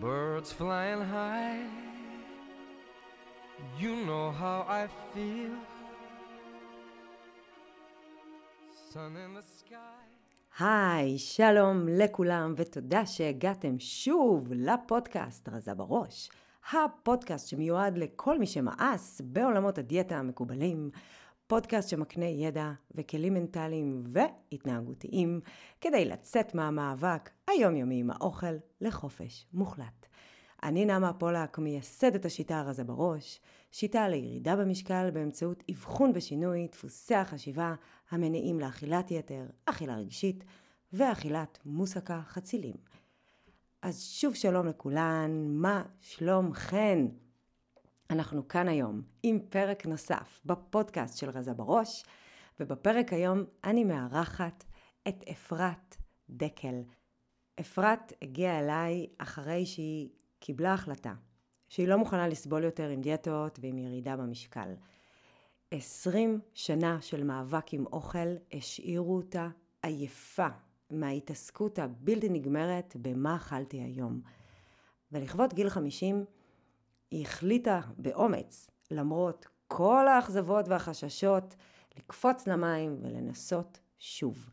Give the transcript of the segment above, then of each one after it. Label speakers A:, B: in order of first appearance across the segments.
A: Birds flying high. You know how I feel. Sun in the sky.
B: היי, שלום לכולם ותודה שהגעתם שוב לפודקאסט רזה בראש. הפודקאסט שמיועד לכל מי שמאס בעולמות הדיאטה המקובלים. פודקאסט שמקנה ידע וכלים מנטליים והתנהגותיים כדי לצאת מהמאבק היומיומי עם האוכל לחופש מוחלט. אני נעמה פולק, מייסדת השיטה הרזה בראש, שיטה לירידה במשקל באמצעות אבחון ושינוי דפוסי החשיבה המניעים לאכילת יתר, אכילה רגשית ואכילת מוסקה חצילים. אז שוב שלום לכולן, מה שלומכן? אנחנו כאן היום עם פרק נוסף בפודקאסט של רזה בראש, ובפרק היום אני מארחת את אפרת דקל. אפרת הגיעה אליי אחרי שהיא קיבלה החלטה שהיא לא מוכנה לסבול יותר עם דיאטות ועם ירידה במשקל. עשרים שנה של מאבק עם אוכל השאירו אותה עייפה מההתעסקות הבלתי נגמרת במה אכלתי היום. ולכבוד גיל חמישים היא החליטה באומץ, למרות כל האכזבות והחששות, לקפוץ למים ולנסות שוב.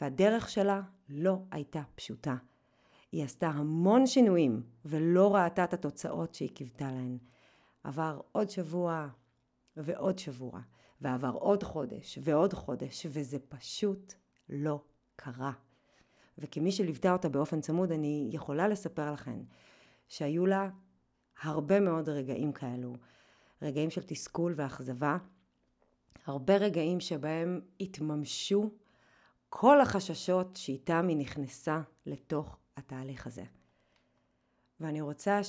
B: והדרך שלה לא הייתה פשוטה. היא עשתה המון שינויים ולא ראתה את התוצאות שהיא קיוותה להן. עבר עוד שבוע ועוד שבוע, ועבר עוד חודש ועוד חודש, וזה פשוט לא קרה. וכמי שליוותה אותה באופן צמוד, אני יכולה לספר לכם שהיו לה הרבה מאוד רגעים כאלו, רגעים של תסכול ואכזבה, הרבה רגעים שבהם התממשו כל החששות שאיתם היא נכנסה לתוך התהליך הזה. ואני רוצה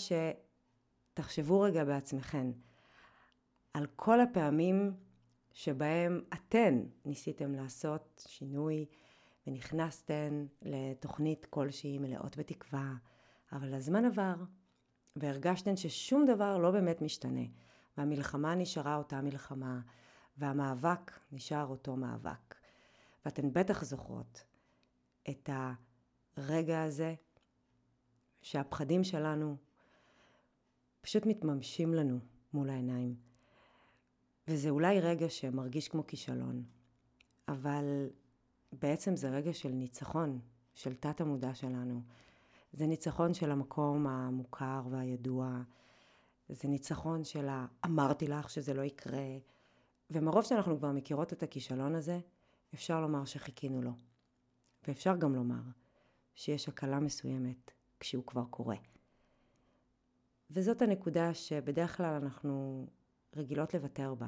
B: שתחשבו רגע בעצמכן על כל הפעמים שבהם אתן ניסיתם לעשות שינוי ונכנסתן לתוכנית כלשהי מלאות בתקווה, אבל הזמן עבר והרגשתן ששום דבר לא באמת משתנה, והמלחמה נשארה אותה מלחמה, והמאבק נשאר אותו מאבק. ואתן בטח זוכרות את הרגע הזה שהפחדים שלנו פשוט מתממשים לנו מול העיניים. וזה אולי רגע שמרגיש כמו כישלון, אבל בעצם זה רגע של ניצחון, של תת המודע שלנו. זה ניצחון של המקום המוכר והידוע, זה ניצחון של ה"אמרתי לך שזה לא יקרה", ומרוב שאנחנו כבר מכירות את הכישלון הזה, אפשר לומר שחיכינו לו. ואפשר גם לומר שיש הקלה מסוימת כשהוא כבר קורה. וזאת הנקודה שבדרך כלל אנחנו רגילות לוותר בה.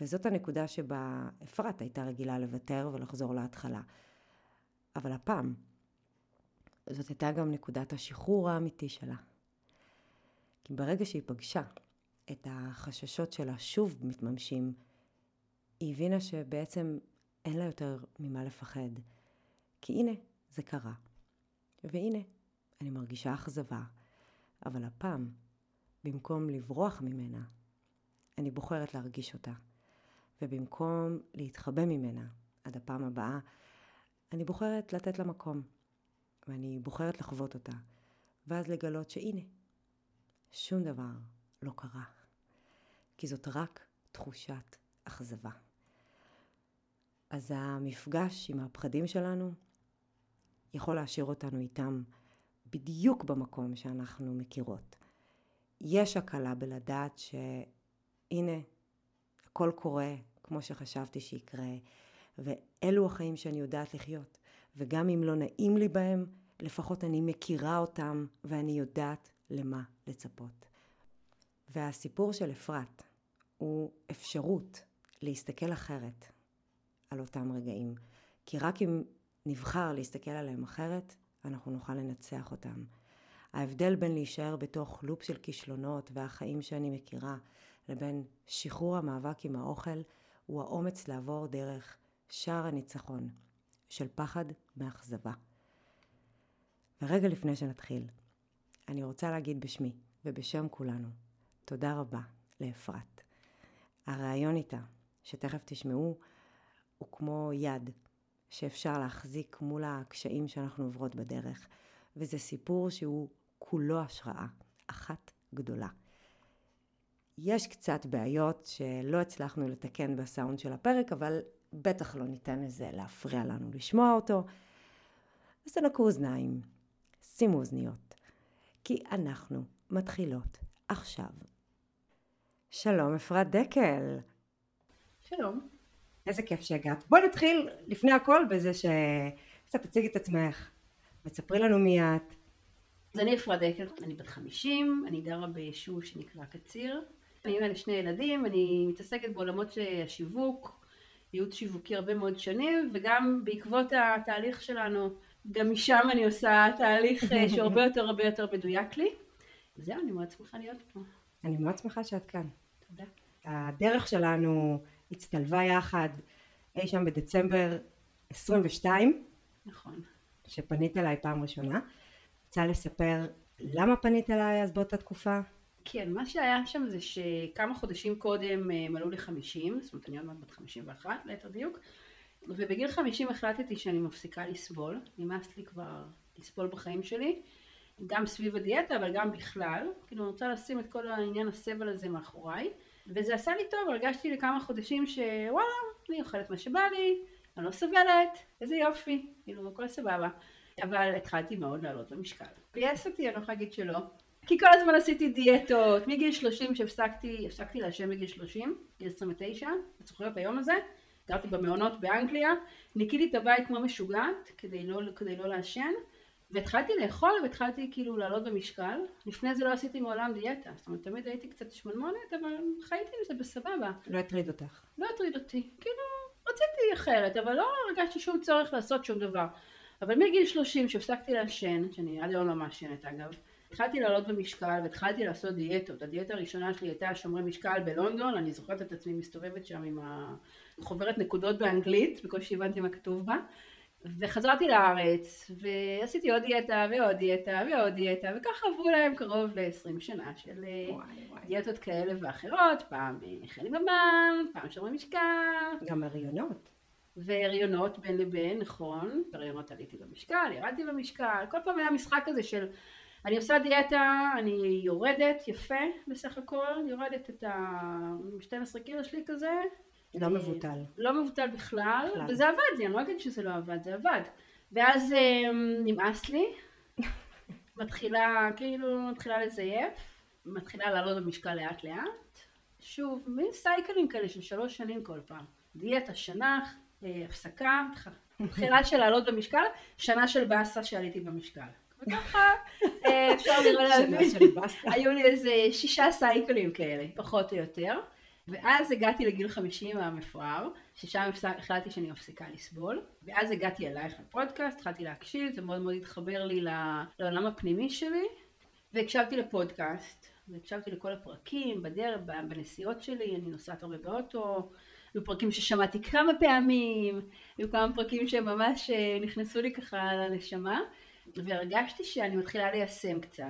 B: וזאת הנקודה שבה אפרת הייתה רגילה לוותר ולחזור להתחלה. אבל הפעם, זאת הייתה גם נקודת השחרור האמיתי שלה. כי ברגע שהיא פגשה את החששות שלה שוב מתממשים, היא הבינה שבעצם אין לה יותר ממה לפחד. כי הנה, זה קרה. והנה, אני מרגישה אכזבה, אבל הפעם, במקום לברוח ממנה, אני בוחרת להרגיש אותה. ובמקום להתחבא ממנה עד הפעם הבאה, אני בוחרת לתת לה מקום. ואני בוחרת לחוות אותה. ואז לגלות שהנה, שום דבר לא קרה. כי זאת רק תחושת אכזבה. אז המפגש עם הפחדים שלנו יכול להשאיר אותנו איתם בדיוק במקום שאנחנו מכירות. יש הקלה בלדעת שהנה, הכל קורה כמו שחשבתי שיקרה, ואלו החיים שאני יודעת לחיות. וגם אם לא נעים לי בהם, לפחות אני מכירה אותם ואני יודעת למה לצפות. והסיפור של אפרת הוא אפשרות להסתכל אחרת על אותם רגעים. כי רק אם נבחר להסתכל עליהם אחרת, אנחנו נוכל לנצח אותם. ההבדל בין להישאר בתוך לופ של כישלונות והחיים שאני מכירה, לבין שחרור המאבק עם האוכל, הוא האומץ לעבור דרך שער הניצחון של פחד מאכזבה. ורגע לפני שנתחיל, אני רוצה להגיד בשמי ובשם כולנו, תודה רבה לאפרת. הרעיון איתה, שתכף תשמעו, הוא כמו יד שאפשר להחזיק מול הקשיים שאנחנו עוברות בדרך. וזה סיפור שהוא כולו השראה, אחת גדולה. יש קצת בעיות שלא הצלחנו לתקן בסאונד של הפרק, אבל בטח לא ניתן לזה להפריע לנו לשמוע אותו. אז תנקו אוזניים, שימו אוזניות, כי אנחנו מתחילות עכשיו. שלום אפרת דקל.
C: שלום.
B: איזה כיף שהגעת. בואי נתחיל לפני הכל בזה שקצת תציגי את עצמך ותספרי לנו מי את.
C: אז אני אפרת דקל, אני בת 50, אני גרה ביישוב שנקרא קציר. אני אימא לשני ילדים, אני מתעסקת בעולמות השיווק, ייעוץ שיווקי הרבה מאוד שנים, וגם בעקבות התהליך שלנו, גם משם אני עושה תהליך אה, שהרבה יותר הרבה יותר מדויק לי. זהו, אני מאוד שמחה להיות פה.
B: אני מאוד שמחה שאת כאן.
C: תודה.
B: הדרך שלנו הצטלבה יחד אי שם בדצמבר 22,
C: נכון.
B: שפנית אליי פעם ראשונה. רוצה לספר למה פנית אליי אז באותה תקופה?
C: כן, מה שהיה שם זה שכמה חודשים קודם מלאו לי 50, זאת אומרת אני עוד מעט בת 51 ליתר דיוק, ובגיל 50 החלטתי שאני מפסיקה לסבול, נמאס לי כבר לסבול בחיים שלי, גם סביב הדיאטה אבל גם בכלל, כאילו אני רוצה לשים את כל העניין הסבל הזה מאחוריי, וזה עשה לי טוב, הרגשתי לכמה חודשים שוואלה, אני אוכלת מה שבא לי, אני לא סובלת, איזה יופי, כאילו הכל סבבה. אבל התחלתי מאוד לעלות במשקל. ביאס אותי, אני לא יכולה להגיד שלא. כי כל הזמן עשיתי דיאטות, מגיל 30 שהפסקתי, הפסקתי לעשן בגיל 30, גיל 29, את זוכרת היום הזה? גרתי במעונות באנגליה, ניקיתי את הבית כמו משוגעת כדי לא, כדי לא לעשן, והתחלתי לאכול והתחלתי כאילו לעלות במשקל. לפני זה לא עשיתי מעולם דיאטה, זאת אומרת תמיד הייתי קצת שמנמונת, אבל חייתי עם זה בסבבה.
B: לא הטריד אותך.
C: לא הטריד אותי, כאילו רציתי אחרת, אבל לא הרגשתי שום צורך לעשות שום דבר. אבל מגיל 30 שהפסקתי לעשן, שאני עד היום לא מעשנת אגב, התחלתי לעלות במשקל והתחלתי לעשות דיאטות. הדיאטה הראשונה שלי הייתה שומרי משקל בלונדון, אני זוכרת את עצמי מסתובבת שם עם החוברת נקודות באנגלית, בקושי הבנתי מה כתוב בה. וחזרתי לארץ, ועשיתי עוד דיאטה ועוד דיאטה ועוד דיאטה, וככה עברו להם קרוב ל-20 שנה של אה, וואי, וואי. דיאטות כאלה ואחרות, פעם חלי במן, פעם שומרי משקל.
B: גם הריונות.
C: והריונות בין לבין, נכון, בהריונות עליתי במשקל, ירדתי במשקל, כל פעם היה משחק כזה של אני עושה דיאטה, אני יורדת יפה בסך הכל, יורדת את ה-12 קילו שלי כזה.
B: לא מבוטל.
C: לא מבוטל בכלל, בכלל, וזה עבד לי, אני לא אגיד שזה לא עבד, זה עבד. ואז אמ, נמאס לי, מתחילה, כאילו, מתחילה לזייף, מתחילה לעלות במשקל לאט לאט. שוב, מין סייקלים כאלה של שלוש שנים כל פעם. דיאטה, שנה, אה, הפסקה, תחילה של לעלות במשקל, שנה של באסה שעליתי במשקל. וככה אה, אפשר לראות להבין, היו לי איזה שישה סייקלים כאלה, פחות או יותר. ואז הגעתי לגיל 50 המפואר, ששם החלטתי שאני מפסיקה לסבול, ואז הגעתי אלייך לפודקאסט, התחלתי להקשיב, זה מאוד מאוד התחבר לי לעולם הפנימי שלי, והקשבתי לפודקאסט, והקשבתי לכל הפרקים, בדרך, בנסיעות שלי, אני נוסעת הרבה באוטו, היו פרקים ששמעתי כמה פעמים, היו כמה פרקים שממש אה, נכנסו לי ככה לנשמה, והרגשתי שאני מתחילה ליישם קצת.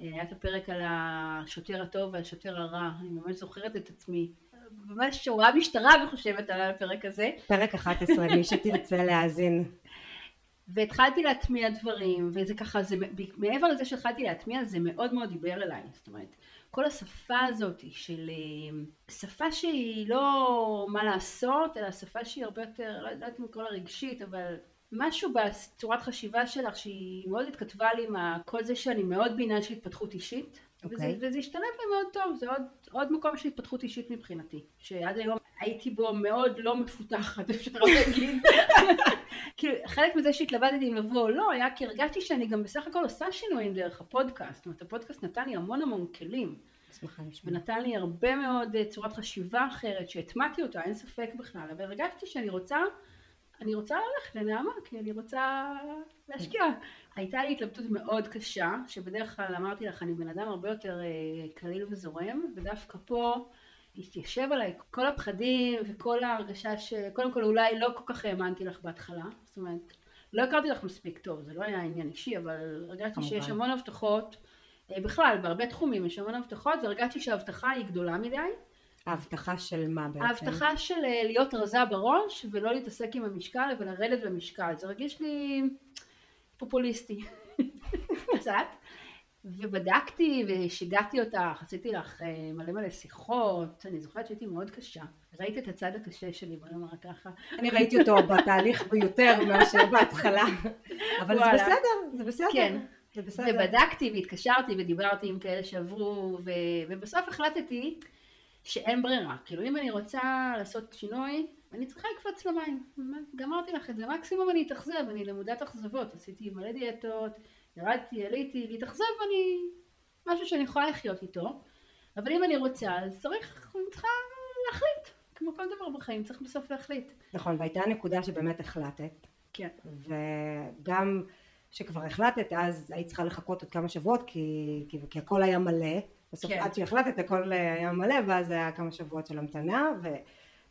C: אה, היה את הפרק על השוטר הטוב והשוטר הרע, אני ממש זוכרת את עצמי. ממש רואה משטרה וחושבת על הפרק הזה.
B: פרק 11, מי שתרצה להאזין.
C: והתחלתי להטמיע דברים, וזה ככה, זה, מעבר לזה שהתחלתי להטמיע, זה מאוד מאוד דיבר אליי. זאת אומרת, כל השפה הזאת של אה, שפה שהיא לא מה לעשות, אלא שפה שהיא הרבה יותר, לא יודעת אם לקרוא לה רגשית, אבל משהו בצורת חשיבה שלך שהיא מאוד התכתבה לי עם כל זה שאני מאוד בעניין של התפתחות אישית. Okay. וזה, אוקיי. וזה השתלב לי מאוד טוב, זה עוד, עוד מקום של התפתחות אישית מבחינתי, שעד היום הייתי בו מאוד לא מפותחת, אפשר להגיד. כאילו, חלק מזה שהתלבטתי אם לבוא או לא, היה כי הרגשתי שאני גם בסך הכל עושה שינויים דרך הפודקאסט. זאת אומרת, הפודקאסט נתן לי המון המון כלים. ונתן לי הרבה מאוד אה, צורת חשיבה אחרת, שהטמעתי אותה, אין ספק בכלל, אבל הרגשתי שאני רוצה אני רוצה ללכת לנעמה, כי אני רוצה להשקיע. הייתה לי התלבטות מאוד קשה, שבדרך כלל אמרתי לך, אני בן אדם הרבה יותר אה, קליל וזורם, ודווקא פה התיישב עליי כל הפחדים וכל ההרגשה שקודם כל אולי לא כל כך האמנתי לך בהתחלה, זאת אומרת, לא הכרתי לך מספיק טוב, זה לא היה עניין אישי, אבל הרגשתי שיש המון הבטחות, אה, בכלל, בהרבה תחומים יש המון הבטחות, והרגשתי שההבטחה היא גדולה מדי.
B: ההבטחה של מה בעצם?
C: ההבטחה של אה, להיות רזה בראש ולא להתעסק עם המשקל ולרדת במשקל. זה רגיש לי פופוליסטי קצת. ובדקתי ושיגעתי אותך, עשיתי לך אה, מלא מלא שיחות, אני זוכרת שהייתי מאוד קשה. ראית את הצד הקשה שלי, בוא נאמר ככה.
B: אני ראיתי אותו בתהליך ביותר מאשר בהתחלה, אבל זה. בסדר, זה בסדר.
C: כן.
B: זה בסדר.
C: ובדקתי והתקשרתי ודיברתי עם כאלה שעברו, ו... ובסוף החלטתי שאין ברירה. כאילו אם אני רוצה לעשות שינוי, אני צריכה לקפוץ למים. גמרתי לך את זה, מקסימום אני אתאכזב, אני למודת אכזבות. עשיתי מלא דיאטות, ירדתי, עליתי, להתאכזב אני משהו שאני יכולה לחיות איתו. אבל אם אני רוצה, אז צריך, אני צריכה להחליט. כמו כל דבר בחיים, צריך בסוף להחליט.
B: נכון, והייתה נקודה שבאמת החלטת,
C: כן.
B: וגם כשכבר החלטת, אז היית צריכה לחכות עוד כמה שבועות, כי, כי, כי הכל היה מלא. בסוף
C: כן.
B: עד שהחלטת הכל היה מלא, ואז היה כמה שבועות של המתנה, ו,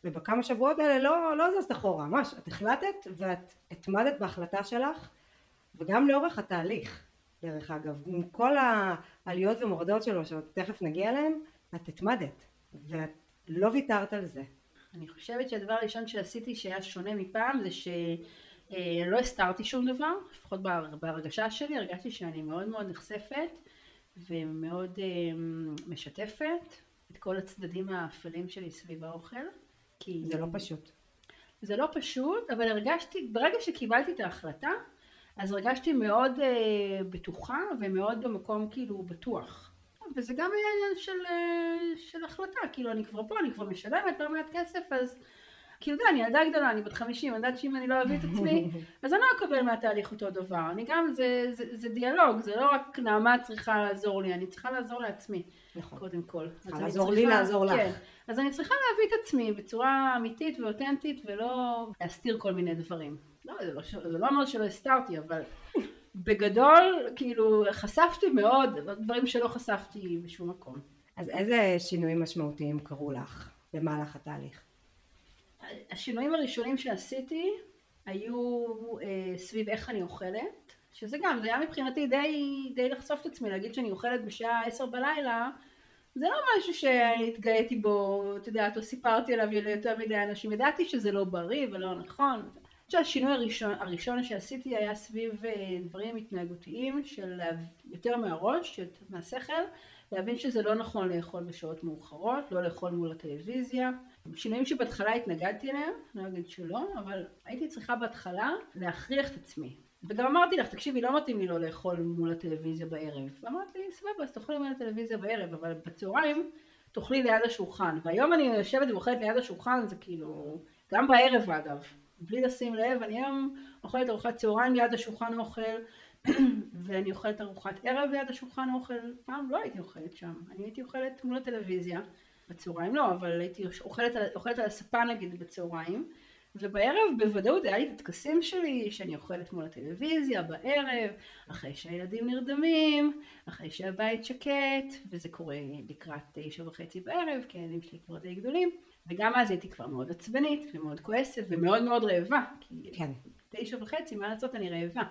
B: ובכמה שבועות האלה לא, לא זזת אחורה, ממש, את החלטת ואת התמדת בהחלטה שלך, וגם לאורך התהליך, דרך אגב, עם כל העליות ומורדות שלו, שעוד תכף נגיע אליהם, את התמדת, ואת לא ויתרת על זה.
C: אני חושבת שהדבר הראשון שעשיתי שהיה שונה מפעם זה שלא הסתרתי שום דבר, לפחות בהר- בהרגשה שלי, הרגשתי שאני מאוד מאוד נחשפת ומאוד אה, משתפת את כל הצדדים האפלים שלי סביב האוכל. כי
B: זה לא פשוט.
C: זה לא פשוט, אבל הרגשתי, ברגע שקיבלתי את ההחלטה, אז הרגשתי מאוד אה, בטוחה ומאוד במקום כאילו בטוח. וזה גם היה עניין של, אה, של החלטה, כאילו אני כבר פה, אני כבר משלמת לא מעט כסף, אז כאילו אתה יודע, אני ילדה גדולה, אני בת 50, אני יודעת שאם אני לא אביא את עצמי, אז אני לא אקבל מהתהליך אותו דבר. אני גם, זה, זה, זה דיאלוג, זה לא רק נעמה צריכה לעזור לי, אני צריכה לעזור לעצמי,
B: נכון.
C: קודם כל. אז
B: צריכה
C: אני
B: לעזור לי לעזור לך.
C: כן. אז אני צריכה להביא את עצמי בצורה אמיתית ואותנטית ולא להסתיר כל מיני דברים. לא, זה לא, זה לא אומר שלא הסתרתי, אבל בגדול, כאילו, חשפתי מאוד דברים שלא חשפתי בשום מקום.
B: אז איזה שינויים משמעותיים קרו לך במהלך התהליך?
C: השינויים הראשונים שעשיתי היו אה, סביב איך אני אוכלת, שזה גם, זה היה מבחינתי די, די לחשוף את עצמי, להגיד שאני אוכלת בשעה עשר בלילה, זה לא משהו שהתגאיתי בו, את יודעת, או סיפרתי עליו ליותר מדי אנשים, ידעתי שזה לא בריא ולא נכון. שהשינוי הראשון, הראשון שעשיתי היה סביב אה, דברים התנהגותיים של יותר מהראש, מהשכל, להבין שזה לא נכון לאכול בשעות מאוחרות, לא לאכול מול הטלוויזיה. שינויים שבהתחלה התנגדתי אליהם, לא אגיד שלא, אבל הייתי צריכה בהתחלה להכריח את עצמי. וגם אמרתי לך, תקשיבי, לא מתאים לי לא לאכול מול הטלוויזיה בערב. ואמרת לי, סבבה, אז תאכלי מול הטלוויזיה בערב, אבל בצהריים תאכלי ליד השולחן. והיום אני יושבת ואוכלת ליד השולחן, זה כאילו, גם בערב אגב, בלי לשים לב, אני היום אוכלת ארוחת צהריים ליד השולחן אוכל, ואני אוכלת ארוחת ערב ליד השולחן אוכל, פעם לא הייתי אוכלת שם, אני הייתי אוכלת מול הטלוויזיה, בצהריים לא, אבל הייתי אוכלת, על- אוכלת על הספה נגיד בצהריים, ובערב בוודאות היה לי את הטקסים שלי, שאני אוכלת מול הטלוויזיה בערב, אחרי שהילדים נרדמים, אחרי שהבית שקט, וזה קורה לקראת תשע וחצי בערב, כי הילדים שלי כבר די גדולים, וגם אז הייתי כבר מאוד עצבנית, ומאוד כועסת, ומאוד מאוד רעבה, כי
B: כן.
C: תשע וחצי, מה לעשות, אני רעבה.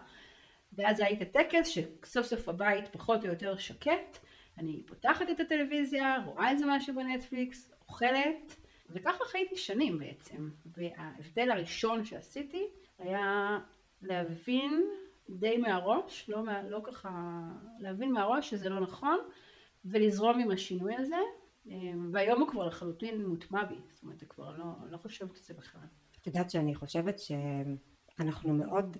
C: ואז היה את הטקס שסוף סוף הבית פחות או יותר שקט, אני פותחת את הטלוויזיה, רואה איזה משהו בנטפליקס, אוכלת, וככה חייתי שנים בעצם. וההבדל הראשון שעשיתי היה להבין די מהראש, לא, לא ככה, להבין מהראש שזה לא נכון, ולזרום עם השינוי הזה, והיום הוא כבר לחלוטין מוטמע בי, זאת אומרת, זה כבר לא, לא חושבת את זה בכלל.
B: את יודעת שאני חושבת שאנחנו מאוד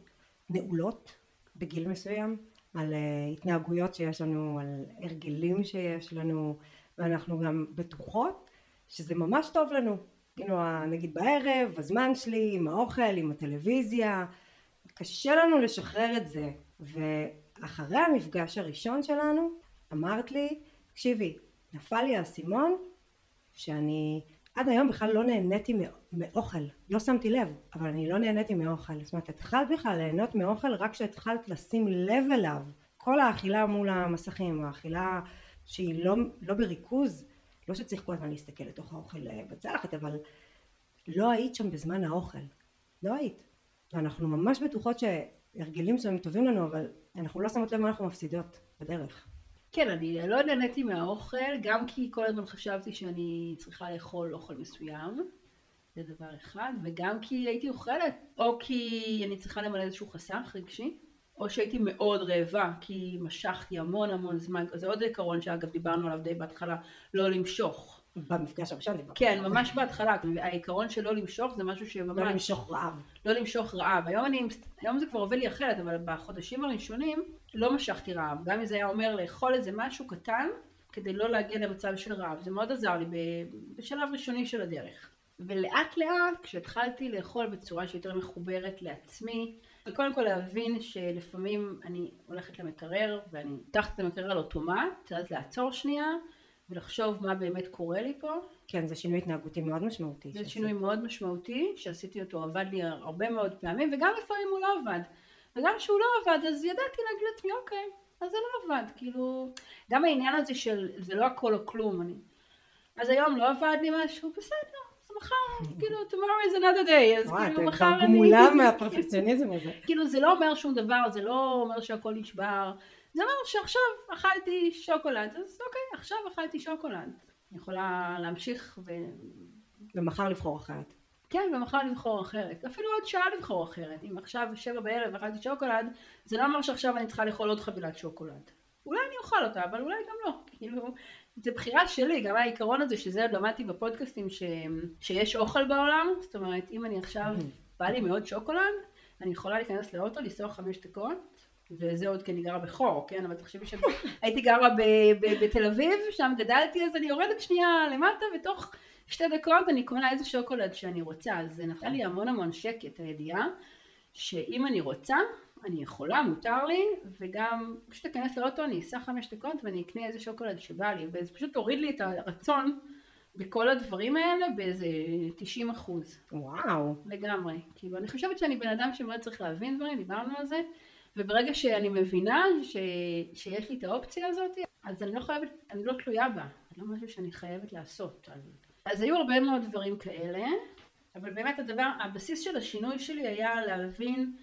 B: נעולות בגיל מסוים על אה, התנהגויות שיש לנו, על הרגלים שיש לנו, ואנחנו גם בטוחות שזה ממש טוב לנו. כאילו, נגיד בערב, הזמן שלי, עם האוכל, עם הטלוויזיה, קשה לנו לשחרר את זה. ואחרי המפגש הראשון שלנו, אמרת לי, תקשיבי, נפל לי האסימון שאני עד היום בכלל לא נהניתי מא- מאוכל, לא שמתי לב, אבל אני לא נהניתי מאוכל. זאת אומרת, התחלת בכלל ליהנות מאוכל רק כשהתחלת לשים לב אליו. כל האכילה מול המסכים, האכילה שהיא לא, לא בריכוז, לא שצריך כל הזמן להסתכל לתוך האוכל אה, בצלחת, אבל לא היית שם בזמן האוכל. לא היית. ואנחנו ממש בטוחות שהרגלים מסוימים טובים לנו, אבל אנחנו לא שמות לב מה אנחנו מפסידות בדרך.
C: כן, אני לא נהניתי מהאוכל, גם כי כל הזמן חשבתי שאני צריכה לאכול אוכל מסוים, זה דבר אחד, וגם כי הייתי אוכלת, או כי אני צריכה למלא איזשהו חסך רגשי, או שהייתי מאוד רעבה, כי משכתי המון המון זמן, זה עוד עיקרון שאגב דיברנו עליו די בהתחלה, לא למשוך.
B: במפגש הראשון דיברנו.
C: כן, ממש בהתחלה, העיקרון של לא למשוך זה משהו שממש...
B: לא למשוך רעב.
C: לא למשוך רעב. היום, אני, היום זה כבר עובד לי אחרת, אבל בחודשים הראשונים לא משכתי רעב. גם אם זה היה אומר לאכול איזה משהו קטן, כדי לא להגיע למצב של רעב. זה מאוד עזר לי בשלב ראשוני של הדרך. ולאט לאט, כשהתחלתי לאכול בצורה שיותר מחוברת לעצמי, וקודם כל להבין שלפעמים אני הולכת למקרר, ואני פותחת את המקרר על אוטומט, אז לעצור שנייה, ולחשוב מה באמת קורה לי פה.
B: כן, זה שינוי התנהגותי מאוד משמעותי.
C: זה שינוי מאוד משמעותי, שעשיתי אותו, עבד לי הרבה מאוד פעמים, וגם לפעמים הוא לא עבד. וגם כשהוא לא עבד, אז ידעתי להגיד לעצמי, אוקיי, אז זה לא עבד. כאילו, גם העניין הזה של זה לא הכל או כלום. אני... אז היום לא עבד לי משהו, בסדר, מחר, כאילו, tomorrow is another day, אז כאילו מחר אני...
B: וואי, אתה גמולה מהפרפקציוניזם הזה.
C: כאילו, זה לא אומר שום דבר, זה לא אומר שהכל נשבר. זה אומר שעכשיו אכלתי שוקולד, אז אוקיי, עכשיו אכלתי שוקולד. אני יכולה להמשיך ו...
B: ומחר לבחור אחרת.
C: כן, ומחר לבחור אחרת. אפילו עוד שעה לבחור אחרת. אם עכשיו שבע בערב אכלתי שוקולד, זה לא אומר שעכשיו אני צריכה לאכול עוד חבילת שוקולד. אולי אני אוכל אותה, אבל אולי גם לא. כאילו, זה בחירה שלי, גם העיקרון הזה, שזה למדתי בפודקאסטים, ש... שיש אוכל בעולם. זאת אומרת, אם אני עכשיו, בא לי מאוד שוקולד, אני יכולה להיכנס לאוטו, לנסוע חמש דקות, וזה עוד כי אני גרה בחור, כן? אבל תחשבי שהייתי גרה בתל אביב, שם גדלתי, אז אני יורדת שנייה למטה, ותוך שתי דקות אני קונה איזה שוקולד שאני רוצה. אז זה נתן לי המון המון שקט, הידיעה, שאם אני רוצה, אני יכולה, מותר לי, וגם פשוט אכנס לאוטו, אני אסע חמש דקות ואני אקנה איזה שוקולד שבא לי, וזה פשוט הוריד לי את הרצון בכל הדברים האלה באיזה 90 אחוז.
B: וואו.
C: לגמרי. כאילו, אני חושבת שאני בן אדם שמאוד צריך להבין דברים, דיברנו על זה. וברגע שאני מבינה ש, שיש לי את האופציה הזאת, אז אני לא חייבת, אני לא תלויה בה, זה לא משהו שאני חייבת לעשות. אז, אז היו הרבה מאוד דברים כאלה, אבל באמת הדבר, הבסיס של השינוי שלי היה להבין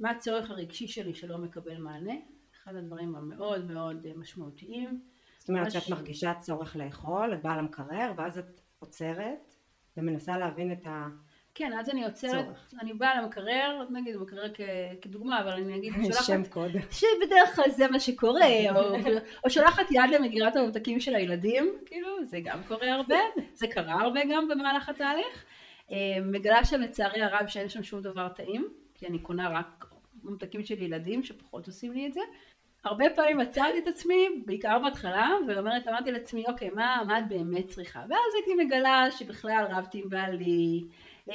C: מה הצורך הרגשי שלי שלא מקבל מענה, אחד הדברים המאוד מאוד משמעותיים.
B: זאת אומרת שאת מרגישה צורך לאכול, את באה למקרר, ואז את עוצרת ומנסה להבין את ה...
C: כן, אז אני עוצרת, אני באה למקרר, נגיד מקרר כדוגמה, אבל אני אגיד,
B: שולחת, שם קוד,
C: שבדרך כלל זה מה שקורה, או, או שולחת יד למגירת הממתקים של הילדים, כאילו, זה גם קורה הרבה, זה קרה הרבה גם במהלך התהליך. מגלה שלצערי הרב שאין שם שום דבר טעים, כי אני קונה רק ממתקים של ילדים שפחות עושים לי את זה. הרבה פעמים מצאתי את עצמי, בעיקר בהתחלה, ואומרת, אמרתי לעצמי, אוקיי, מה, מה את באמת צריכה? ואז הייתי מגלה שבכלל רבתי עם בעלי,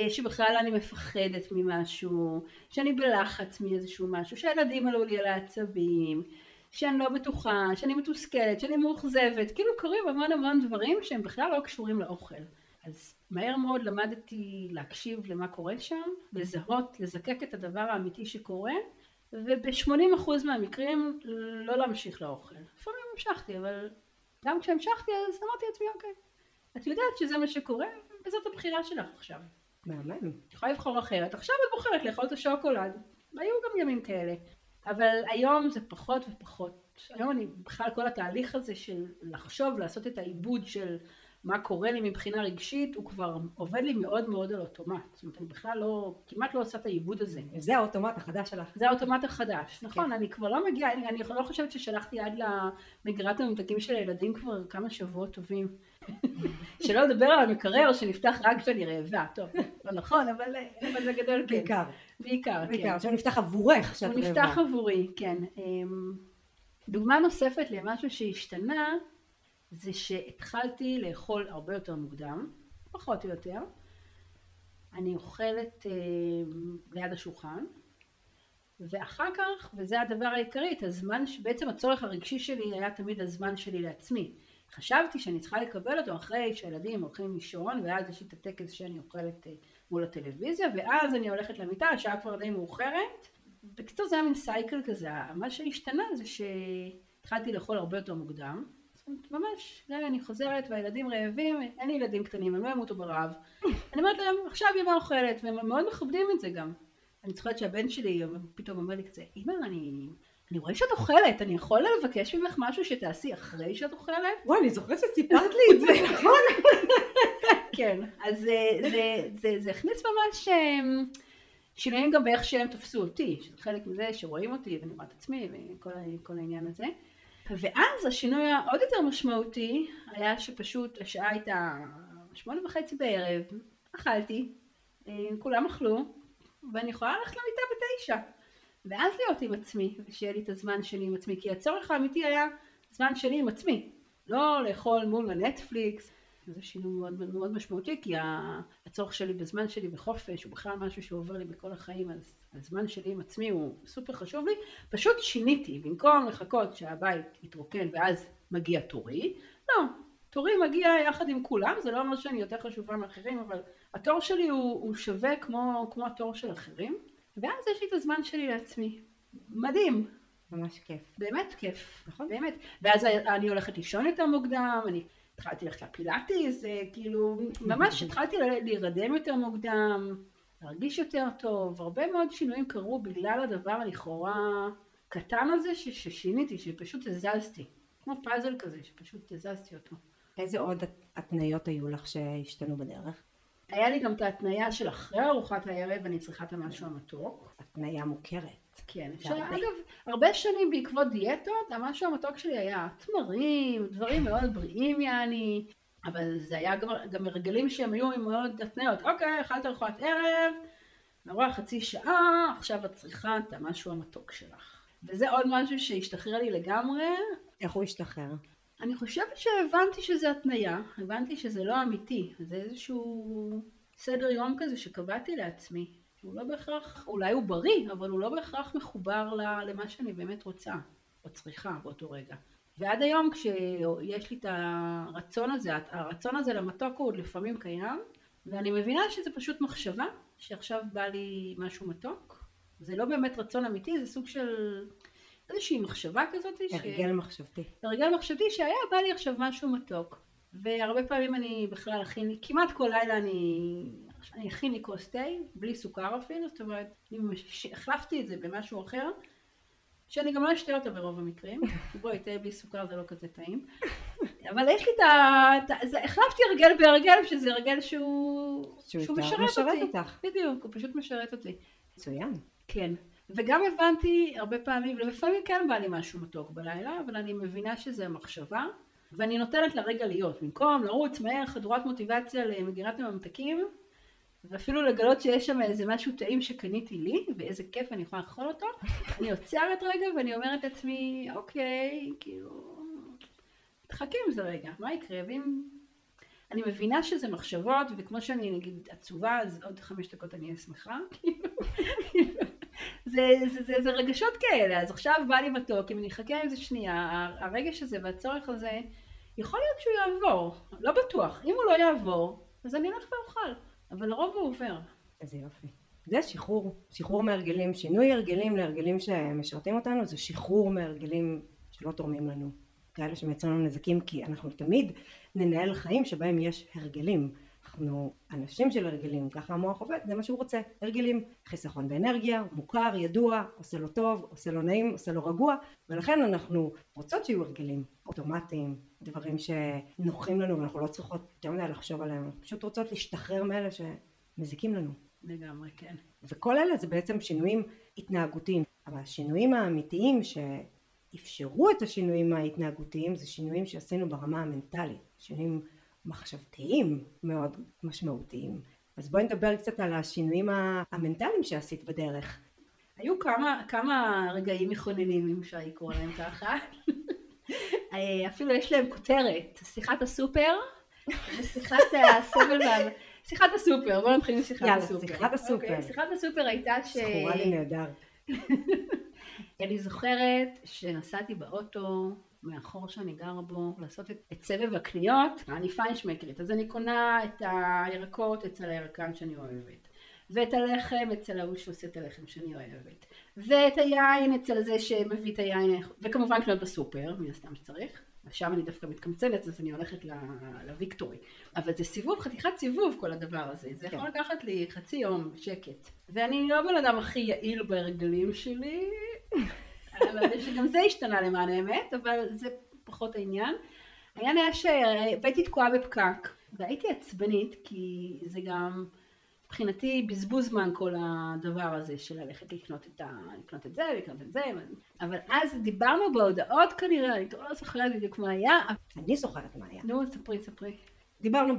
C: שבכלל אני מפחדת ממשהו, שאני בלחץ מאיזשהו משהו, שהילדים עלו לי על העצבים, שאני לא בטוחה, שאני מתוסכלת, שאני מאוכזבת, כאילו קורים המון המון דברים שהם בכלל לא קשורים לאוכל. אז מהר מאוד למדתי להקשיב למה קורה שם, לזהות, לזקק את הדבר האמיתי שקורה, וב-80% מהמקרים לא להמשיך לאוכל. לפעמים המשכתי, אבל גם כשהמשכתי אז אמרתי לעצמי, אוקיי, את יודעת שזה מה שקורה, וזאת הבחירה שלך עכשיו.
B: מהמם.
C: את יכולה לבחור אחרת. עכשיו את בוחרת לאכול את השוקולד. היו גם ימים כאלה. אבל היום זה פחות ופחות. היום אני, בכלל כל התהליך הזה של לחשוב, לעשות את העיבוד של מה קורה לי מבחינה רגשית, הוא כבר עובד לי מאוד מאוד על אוטומט. זאת אומרת, אני בכלל לא, כמעט לא עושה את העיבוד הזה.
B: זה האוטומט החדש שלך.
C: זה האוטומט החדש. נכון, אני כבר לא מגיעה, אני, אני לא חושבת ששלחתי יד למגירת הממתקים של הילדים כבר כמה שבועות טובים. שלא לדבר על המקרר שנפתח רק כשאני רעבה. טוב, לא נכון, אבל, אבל בגדול כן.
B: בעיקר.
C: בעיקר, כן.
B: בעיקר, שהוא נפתח עבורך
C: כשאת רעבה. הוא נפתח עבורי, כן. אמ, דוגמה נוספת למשהו שהשתנה, זה שהתחלתי לאכול הרבה יותר מוקדם, פחות או יותר. אני אוכלת אה, ליד השולחן, ואחר כך, וזה הדבר העיקרי, את הזמן, בעצם הצורך הרגשי שלי היה תמיד הזמן שלי לעצמי. חשבתי שאני צריכה לקבל אותו אחרי שהילדים הולכים לישון, ואז יש לי את הטקס שאני אוכלת אה, מול הטלוויזיה, ואז אני הולכת למיטה, השעה כבר די מאוחרת. בקיצור זה היה מין סייקל כזה, מה שהשתנה זה שהתחלתי לאכול הרבה יותר מוקדם. זאת אומרת, ממש, אני חוזרת והילדים רעבים, אין לי ילדים קטנים, הם לא ימותו ברעב. אני אומרת להם, עכשיו אמא אוכלת, והם מאוד מכבדים את זה גם. אני זוכרת שהבן שלי פתאום אומר לי כזה, אמא, אני אני רואה שאת אוכלת, אני יכול לבקש ממך משהו שתעשי אחרי שאת אוכלת?
B: וואי, אני זוכרת שסיפרת לי את זה, נכון?
C: כן, אז זה, זה, זה, זה הכניס ממש, אמ, שינויים גם באיך שהם תפסו אותי, שזה חלק מזה שרואים אותי ואני רואה את עצמי וכל העניין הזה. ואז השינוי העוד יותר משמעותי היה שפשוט השעה הייתה שמונה וחצי בערב, אכלתי, אה, כולם אכלו, ואני יכולה ללכת למיטה בתשע. ואז להיות עם עצמי, ושיהיה לי את הזמן שלי עם עצמי, כי הצורך האמיתי היה זמן שלי עם עצמי. לא לאכול מול הנטפליקס, זה שינוי מאוד מאוד משמעותי, כי הצורך שלי בזמן שלי בחופש הוא בכלל משהו שעובר לי בכל החיים, אז הזמן שלי עם עצמי הוא סופר חשוב לי. פשוט שיניתי, במקום לחכות שהבית יתרוקן ואז מגיע תורי, לא, תורי מגיע יחד עם כולם, זה לא אומר שאני יותר חשובה מאחרים, אבל התור שלי הוא, הוא שווה כמו, כמו התור של אחרים, ואז יש לי את הזמן שלי לעצמי. מדהים.
B: ממש כיף.
C: באמת כיף, נכון? באמת. ואז אני הולכת לישון יותר מוקדם, אני התחלתי ללכת לפילאטיס, זה כאילו, ממש התחלתי להירדם יותר מוקדם, להרגיש יותר טוב, הרבה מאוד שינויים קרו בגלל הדבר הלכאורה קטן הזה ששיניתי, שפשוט הזזתי. כמו פאזל כזה, שפשוט הזזתי אותו.
B: איזה עוד התניות היו לך שהשתנו בדרך?
C: היה לי גם את ההתניה של אחרי ארוחת הערב אני צריכה את המשהו המתוק.
B: התניה מוכרת.
C: כן, אפשר, אגב, הרבה שנים בעקבות דיאטות, המשהו המתוק שלי היה תמרים, דברים מאוד בריאים יעני, אבל זה היה גם, גם הרגלים שהם היו עם מאוד התניות. אוקיי, אכלת ארוחת ערב, נורא חצי שעה, עכשיו את צריכה את המשהו המתוק שלך. וזה עוד משהו שהשתחרר לי לגמרי.
B: איך הוא השתחרר?
C: אני חושבת שהבנתי שזה התניה, הבנתי שזה לא אמיתי, זה איזשהו סדר יום כזה שקבעתי לעצמי, שהוא לא בהכרח, אולי הוא בריא, אבל הוא לא בהכרח מחובר למה שאני באמת רוצה, או צריכה באותו רגע. ועד היום כשיש לי את הרצון הזה, הרצון הזה למתוק הוא עוד לפעמים קיים, ואני מבינה שזה פשוט מחשבה, שעכשיו בא לי משהו מתוק. זה לא באמת רצון אמיתי, זה סוג של איזושהי מחשבה כזאת.
B: הרגל ש... מחשבתי.
C: הרגל מחשבתי שהיה בא לי עכשיו משהו מתוק. והרבה פעמים אני בכלל לי, כמעט כל לילה אני, אני אכין לי כוס תה, בלי סוכר אפילו, זאת אומרת, אני החלפתי את זה במשהו אחר, שאני גם לא אשתה אותה ברוב המקרים, כי בואי, תה בלי סוכר זה לא כזה טעים. אבל יש לי את ה... החלפתי הרגל בהרגל, שזה הרגל שהוא, שהוא, שהוא משרת, משרת אותי. אותך. בדיוק, הוא פשוט משרת אותי.
B: מצוין.
C: כן. וגם הבנתי הרבה פעמים, ולפעמים כן בא לי משהו מתוק בלילה, אבל אני מבינה שזה המחשבה, ואני נותנת לרגע להיות. במקום לרוץ מהר חדורת מוטיבציה למגירת הממתקים, ואפילו לגלות שיש שם איזה משהו טעים שקניתי לי, ואיזה כיף אני יכולה לאכול אותו, אני עוצרת רגע ואני אומרת לעצמי, אוקיי, כאילו, תחכי עם זה רגע, מה יקרה? ואם... אני מבינה שזה מחשבות, וכמו שאני נגיד עצובה, אז עוד חמש דקות אני אהיה שמחה, כאילו, זה, זה, זה, זה רגשות כאלה, אז עכשיו בא לי מתוק, אם אני אחכה עם זה שנייה, הרגש הזה והצורך הזה, יכול להיות שהוא יעבור, לא בטוח, אם הוא לא יעבור, אז אני אלך ואוכל, אבל לרוב הוא עובר.
B: איזה יופי. זה שחרור, שחרור מהרגלים, שינוי הרגלים להרגלים שמשרתים אותנו, זה שחרור מהרגלים שלא תורמים לנו. כאלה שמייצרים לנו נזקים, כי אנחנו תמיד ננהל חיים שבהם יש הרגלים. אנחנו אנשים של הרגלים, ככה המוח עובד, זה מה שהוא רוצה, הרגלים, חיסכון באנרגיה, מוכר, ידוע, עושה לו טוב, עושה לו נעים, עושה לו רגוע, ולכן אנחנו רוצות שיהיו הרגלים אוטומטיים, דברים שנוחים לנו ואנחנו לא צריכות יותר מדי לחשוב עליהם, פשוט רוצות להשתחרר מאלה שמזיקים לנו.
C: לגמרי, כן.
B: וכל אלה זה בעצם שינויים התנהגותיים, אבל השינויים האמיתיים שאפשרו את השינויים ההתנהגותיים זה שינויים שעשינו ברמה המנטלית, שינויים מחשבתיים מאוד משמעותיים. אז בואי נדבר קצת על השינויים המנטליים שעשית בדרך.
C: היו כמה, כמה רגעים מכוננים, אם אפשר לקרוא להם ככה. אה, אפילו יש להם כותרת, שיחת הסופר ושיחת הסבל וה... שיחת הסופר, בואו נתחיל עם שיחת
B: יאללה,
C: הסופר.
B: שיחת הסופר.
C: Okay, שיחת הסופר הייתה ש...
B: זכורה לי נהדר.
C: אני זוכרת שנסעתי באוטו מאחור שאני גרה בו, לעשות את, את סבב הקניות, אני פיינשמקרית, אז אני קונה את הירקות אצל הירקן שאני אוהבת, ואת הלחם אצל ההוא שעושה את הלחם שאני אוהבת, ואת היין אצל זה שמביא את היין, וכמובן קניות בסופר, מן הסתם שצריך, שם אני דווקא מתקמצנת אז אני הולכת לוויקטורי, אבל זה סיבוב, חתיכת סיבוב כל הדבר הזה, זה יכול כן. לקחת לי חצי יום שקט, ואני לא בן אדם הכי יעיל בהרגלים שלי, שגם זה השתנה למען האמת, אבל זה פחות העניין. העניין היה שהייתי תקועה בפקק, והייתי עצבנית, כי זה גם, מבחינתי בזבוז זמן כל הדבר הזה של ללכת לקנות את, ה... לקנות את זה, לקנות את זה, אבל אז דיברנו בהודעות כנראה, אני לא זוכרת בדיוק מה היה.
B: אני זוכרת מה היה.
C: נו, ספרי, ספרי.
B: דיברנו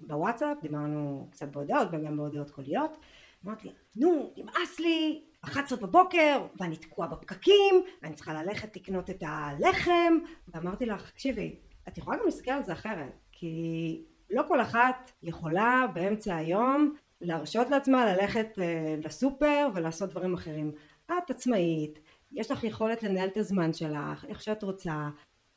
B: בוואטסאפ, דיברנו קצת בהודעות וגם בהודעות קוליות. אמרתי נו, נמאס לי, 11 בבוקר, ואני תקועה בפקקים, ואני צריכה ללכת לקנות את הלחם, ואמרתי לך, תקשיבי, את יכולה גם להסתכל על זה אחרת, כי לא כל אחת יכולה באמצע היום להרשות לעצמה ללכת אה, לסופר ולעשות דברים אחרים. את עצמאית, יש לך יכולת לנהל את הזמן שלך, איך שאת רוצה,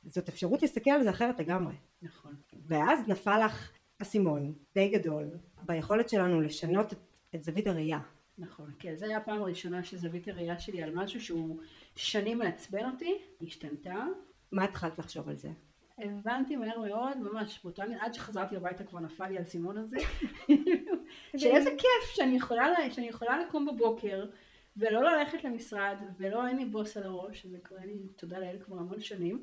B: זאת אפשרות להסתכל על זה אחרת לגמרי.
C: נכון.
B: ואז נפל לך אסימון די גדול ביכולת שלנו לשנות את, את זווית הראייה.
C: נכון, כן, זו הייתה הפעם הראשונה שזווית הראייה שלי על משהו שהוא שנים מעצבן אותי, השתנתה.
B: מה התחלת לחשוב על זה?
C: הבנתי מהר מאוד, ממש באותה, עד שחזרתי הביתה כבר נפל לי האסימון הזה, שאיזה כיף שאני יכולה, שאני יכולה לקום בבוקר ולא ללכת למשרד ולא אין לי בוס על הראש, זה קורה לי תודה לאל כבר המון שנים,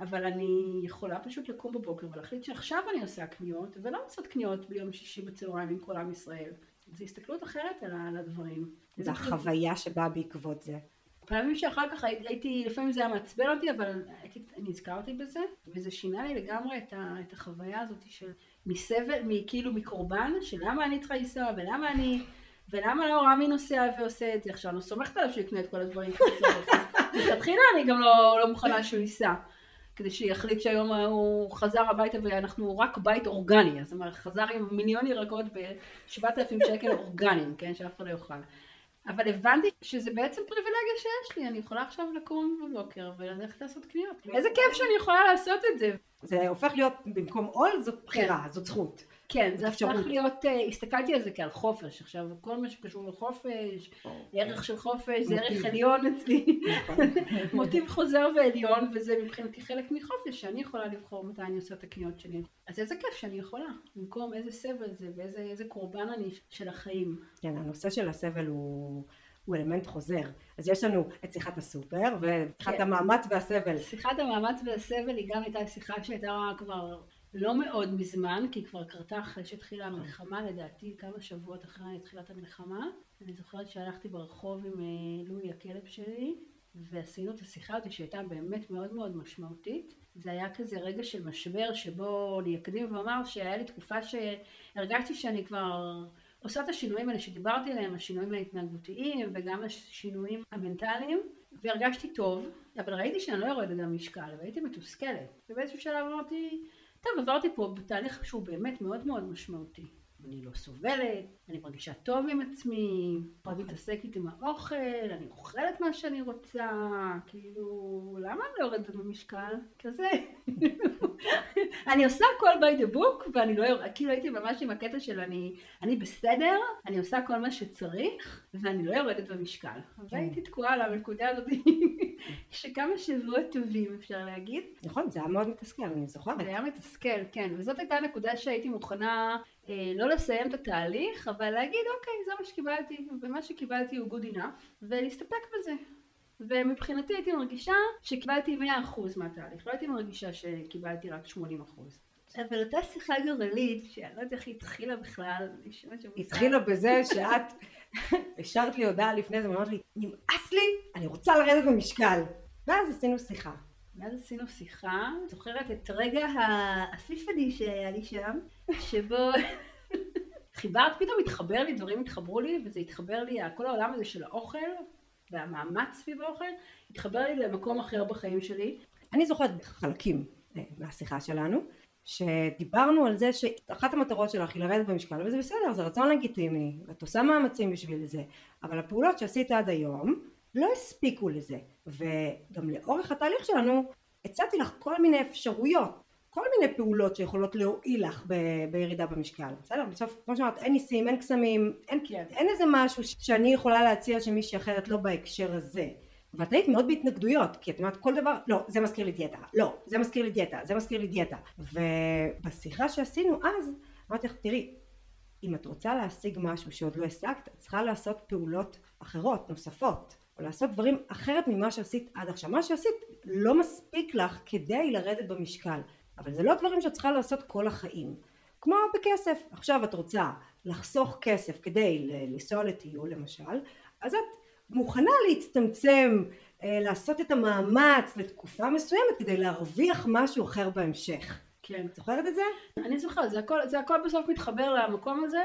C: אבל אני יכולה פשוט לקום בבוקר ולהחליט שעכשיו אני עושה קניות ולא לעשות קניות ביום שישי בצהריים עם כל עם ישראל. זו הסתכלות אחרת על הדברים.
B: זו החוויה שבאה בעקבות זה.
C: פעמים שאחר כך הייתי, לפעמים זה היה מעצבן אותי, אבל הייתי, נזכרתי בזה, וזה שינה לי לגמרי את, ה, את החוויה הזאת של מסבל, כאילו מקורבן, של למה אני צריכה לנסוע, ולמה אני, ולמה לא רמי נוסע ועושה את זה. עכשיו, אני סומכת עליו שהוא יקנה את כל הדברים. מלכתחילה אני גם לא, לא מוכנה שהוא ייסע. כדי שיחליט שהיום הוא חזר הביתה ואנחנו רק בית אורגני, זאת אומרת חזר עם מיליון ירקות ב-7,000 שקל אורגניים, כן, שאף אחד לא יאכל. אבל הבנתי שזה בעצם פריבילגיה שיש לי, אני יכולה עכשיו לקום בבוקר וללכת לעשות קניות. איזה כיף שאני יכולה לעשות את זה.
B: זה הופך להיות במקום עול זאת בחירה, כן. זאת זכות.
C: כן, זה הפך להיות, uh, הסתכלתי על זה כעל חופש, עכשיו כל מה שקשור לחופש, ערך של חופש, זה ערך עליון אצלי, נכון. מוטיב חוזר ועליון, וזה מבחינתי חלק מחופש, שאני יכולה לבחור מתי אני עושה את הקניות שלי. אז איזה כיף שאני יכולה, במקום איזה סבל זה ואיזה קורבן אני של החיים.
B: כן, הנושא של הסבל הוא... הוא אלמנט חוזר. אז יש לנו את שיחת הסופר ושיחת כן. המאמץ והסבל.
C: שיחת המאמץ והסבל היא גם הייתה שיחה שהייתה כבר לא מאוד מזמן, כי כבר קרתה אחרי שהתחילה המלחמה, לדעתי כמה שבועות אחרי תחילת המלחמה. אני זוכרת שהלכתי ברחוב עם אה, לואי הכלב שלי, ועשינו את השיחה הזאת שהייתה באמת מאוד מאוד משמעותית. זה היה כזה רגע של משבר שבו אני אקדים ואומר שהיה לי תקופה שהרגשתי שאני כבר עושה את השינויים האלה שדיברתי עליהם, השינויים ההתנהגותיים וגם השינויים המנטליים, והרגשתי טוב, אבל ראיתי שאני לא יורדת במשקל, והייתי מתוסכלת. ובאיזשהו שלב אמרתי, טוב, עברתי פה בתהליך שהוא באמת מאוד מאוד משמעותי. אני לא סובלת, אני מרגישה טוב עם עצמי, להתעסק איתי עם האוכל, אני אוכלת מה שאני רוצה, כאילו, למה אני לא יורדת במשקל? כזה. אני עושה הכל by the book, ואני לא יורדת, כאילו הייתי ממש עם הקטע של אני, אני בסדר, אני עושה כל מה שצריך, ואני לא יורדת במשקל. כן. והייתי תקועה על הנקודה הזאת, שכמה שבועות טובים אפשר להגיד.
B: נכון, זה היה מאוד מתסכל, אני זוכרת.
C: זה היה מתסכל, כן, וזאת הייתה נקודה שהייתי מוכנה אה, לא לסיים את התהליך, אבל להגיד אוקיי זה מה שקיבלתי, ומה שקיבלתי הוא good enough, ולהסתפק בזה. ומבחינתי הייתי מרגישה שקיבלתי 100% מהתהליך, לא הייתי מרגישה שקיבלתי רק 80%. אבל אותה שיחה גורלית, שאני לא יודעת איך היא התחילה בכלל,
B: התחילה בזה שאת השארת לי הודעה לפני זה ואמרת לי, נמאס לי, אני רוצה לרדת במשקל. ואז עשינו שיחה.
C: ואז עשינו שיחה, זוכרת את רגע האפיפני שהיה לי שם, שבו חיברת, פתאום התחבר לי, דברים התחברו לי, וזה התחבר לי, כל העולם הזה של האוכל, והמאמץ סביב האוכל, התחבר לי למקום אחר בחיים שלי.
B: אני זוכרת חלקים אה, מהשיחה שלנו, שדיברנו על זה שאחת המטרות שלך היא לרדת במשקל, וזה בסדר, זה רצון לגיטימי, ואת עושה מאמצים בשביל זה, אבל הפעולות שעשית עד היום לא הספיקו לזה, וגם לאורך התהליך שלנו הצעתי לך כל מיני אפשרויות כל מיני פעולות שיכולות להועיל לך ב- בירידה במשקל, בסדר? בסוף, כמו שאמרת, אין ניסים, אין קסמים, אין, כן. אין איזה משהו שאני יכולה להציע שמישהי אחרת לא בהקשר הזה. ואת היית מאוד בהתנגדויות, כי את אומרת כל דבר, לא, זה מזכיר לי דיאטה, לא, זה מזכיר לי דיאטה, זה מזכיר לי דיאטה. ובשיחה שעשינו אז, אמרתי לך, תראי, אם את רוצה להשיג משהו שעוד לא השגת, את צריכה לעשות פעולות אחרות, נוספות, או לעשות דברים אחרת ממה שעשית עד עכשיו. מה שעשית לא מספיק לך כדי לרדת במשקל. אבל זה לא דברים שאת צריכה לעשות כל החיים. כמו בכסף. עכשיו את רוצה לחסוך כסף כדי לנסוע לטיול למשל, אז את מוכנה להצטמצם, אה, לעשות את המאמץ לתקופה מסוימת כדי להרוויח משהו אחר בהמשך.
C: כן.
B: את זוכרת את זה?
C: אני זוכרת, זה הכל, זה הכל בסוף מתחבר למקום הזה,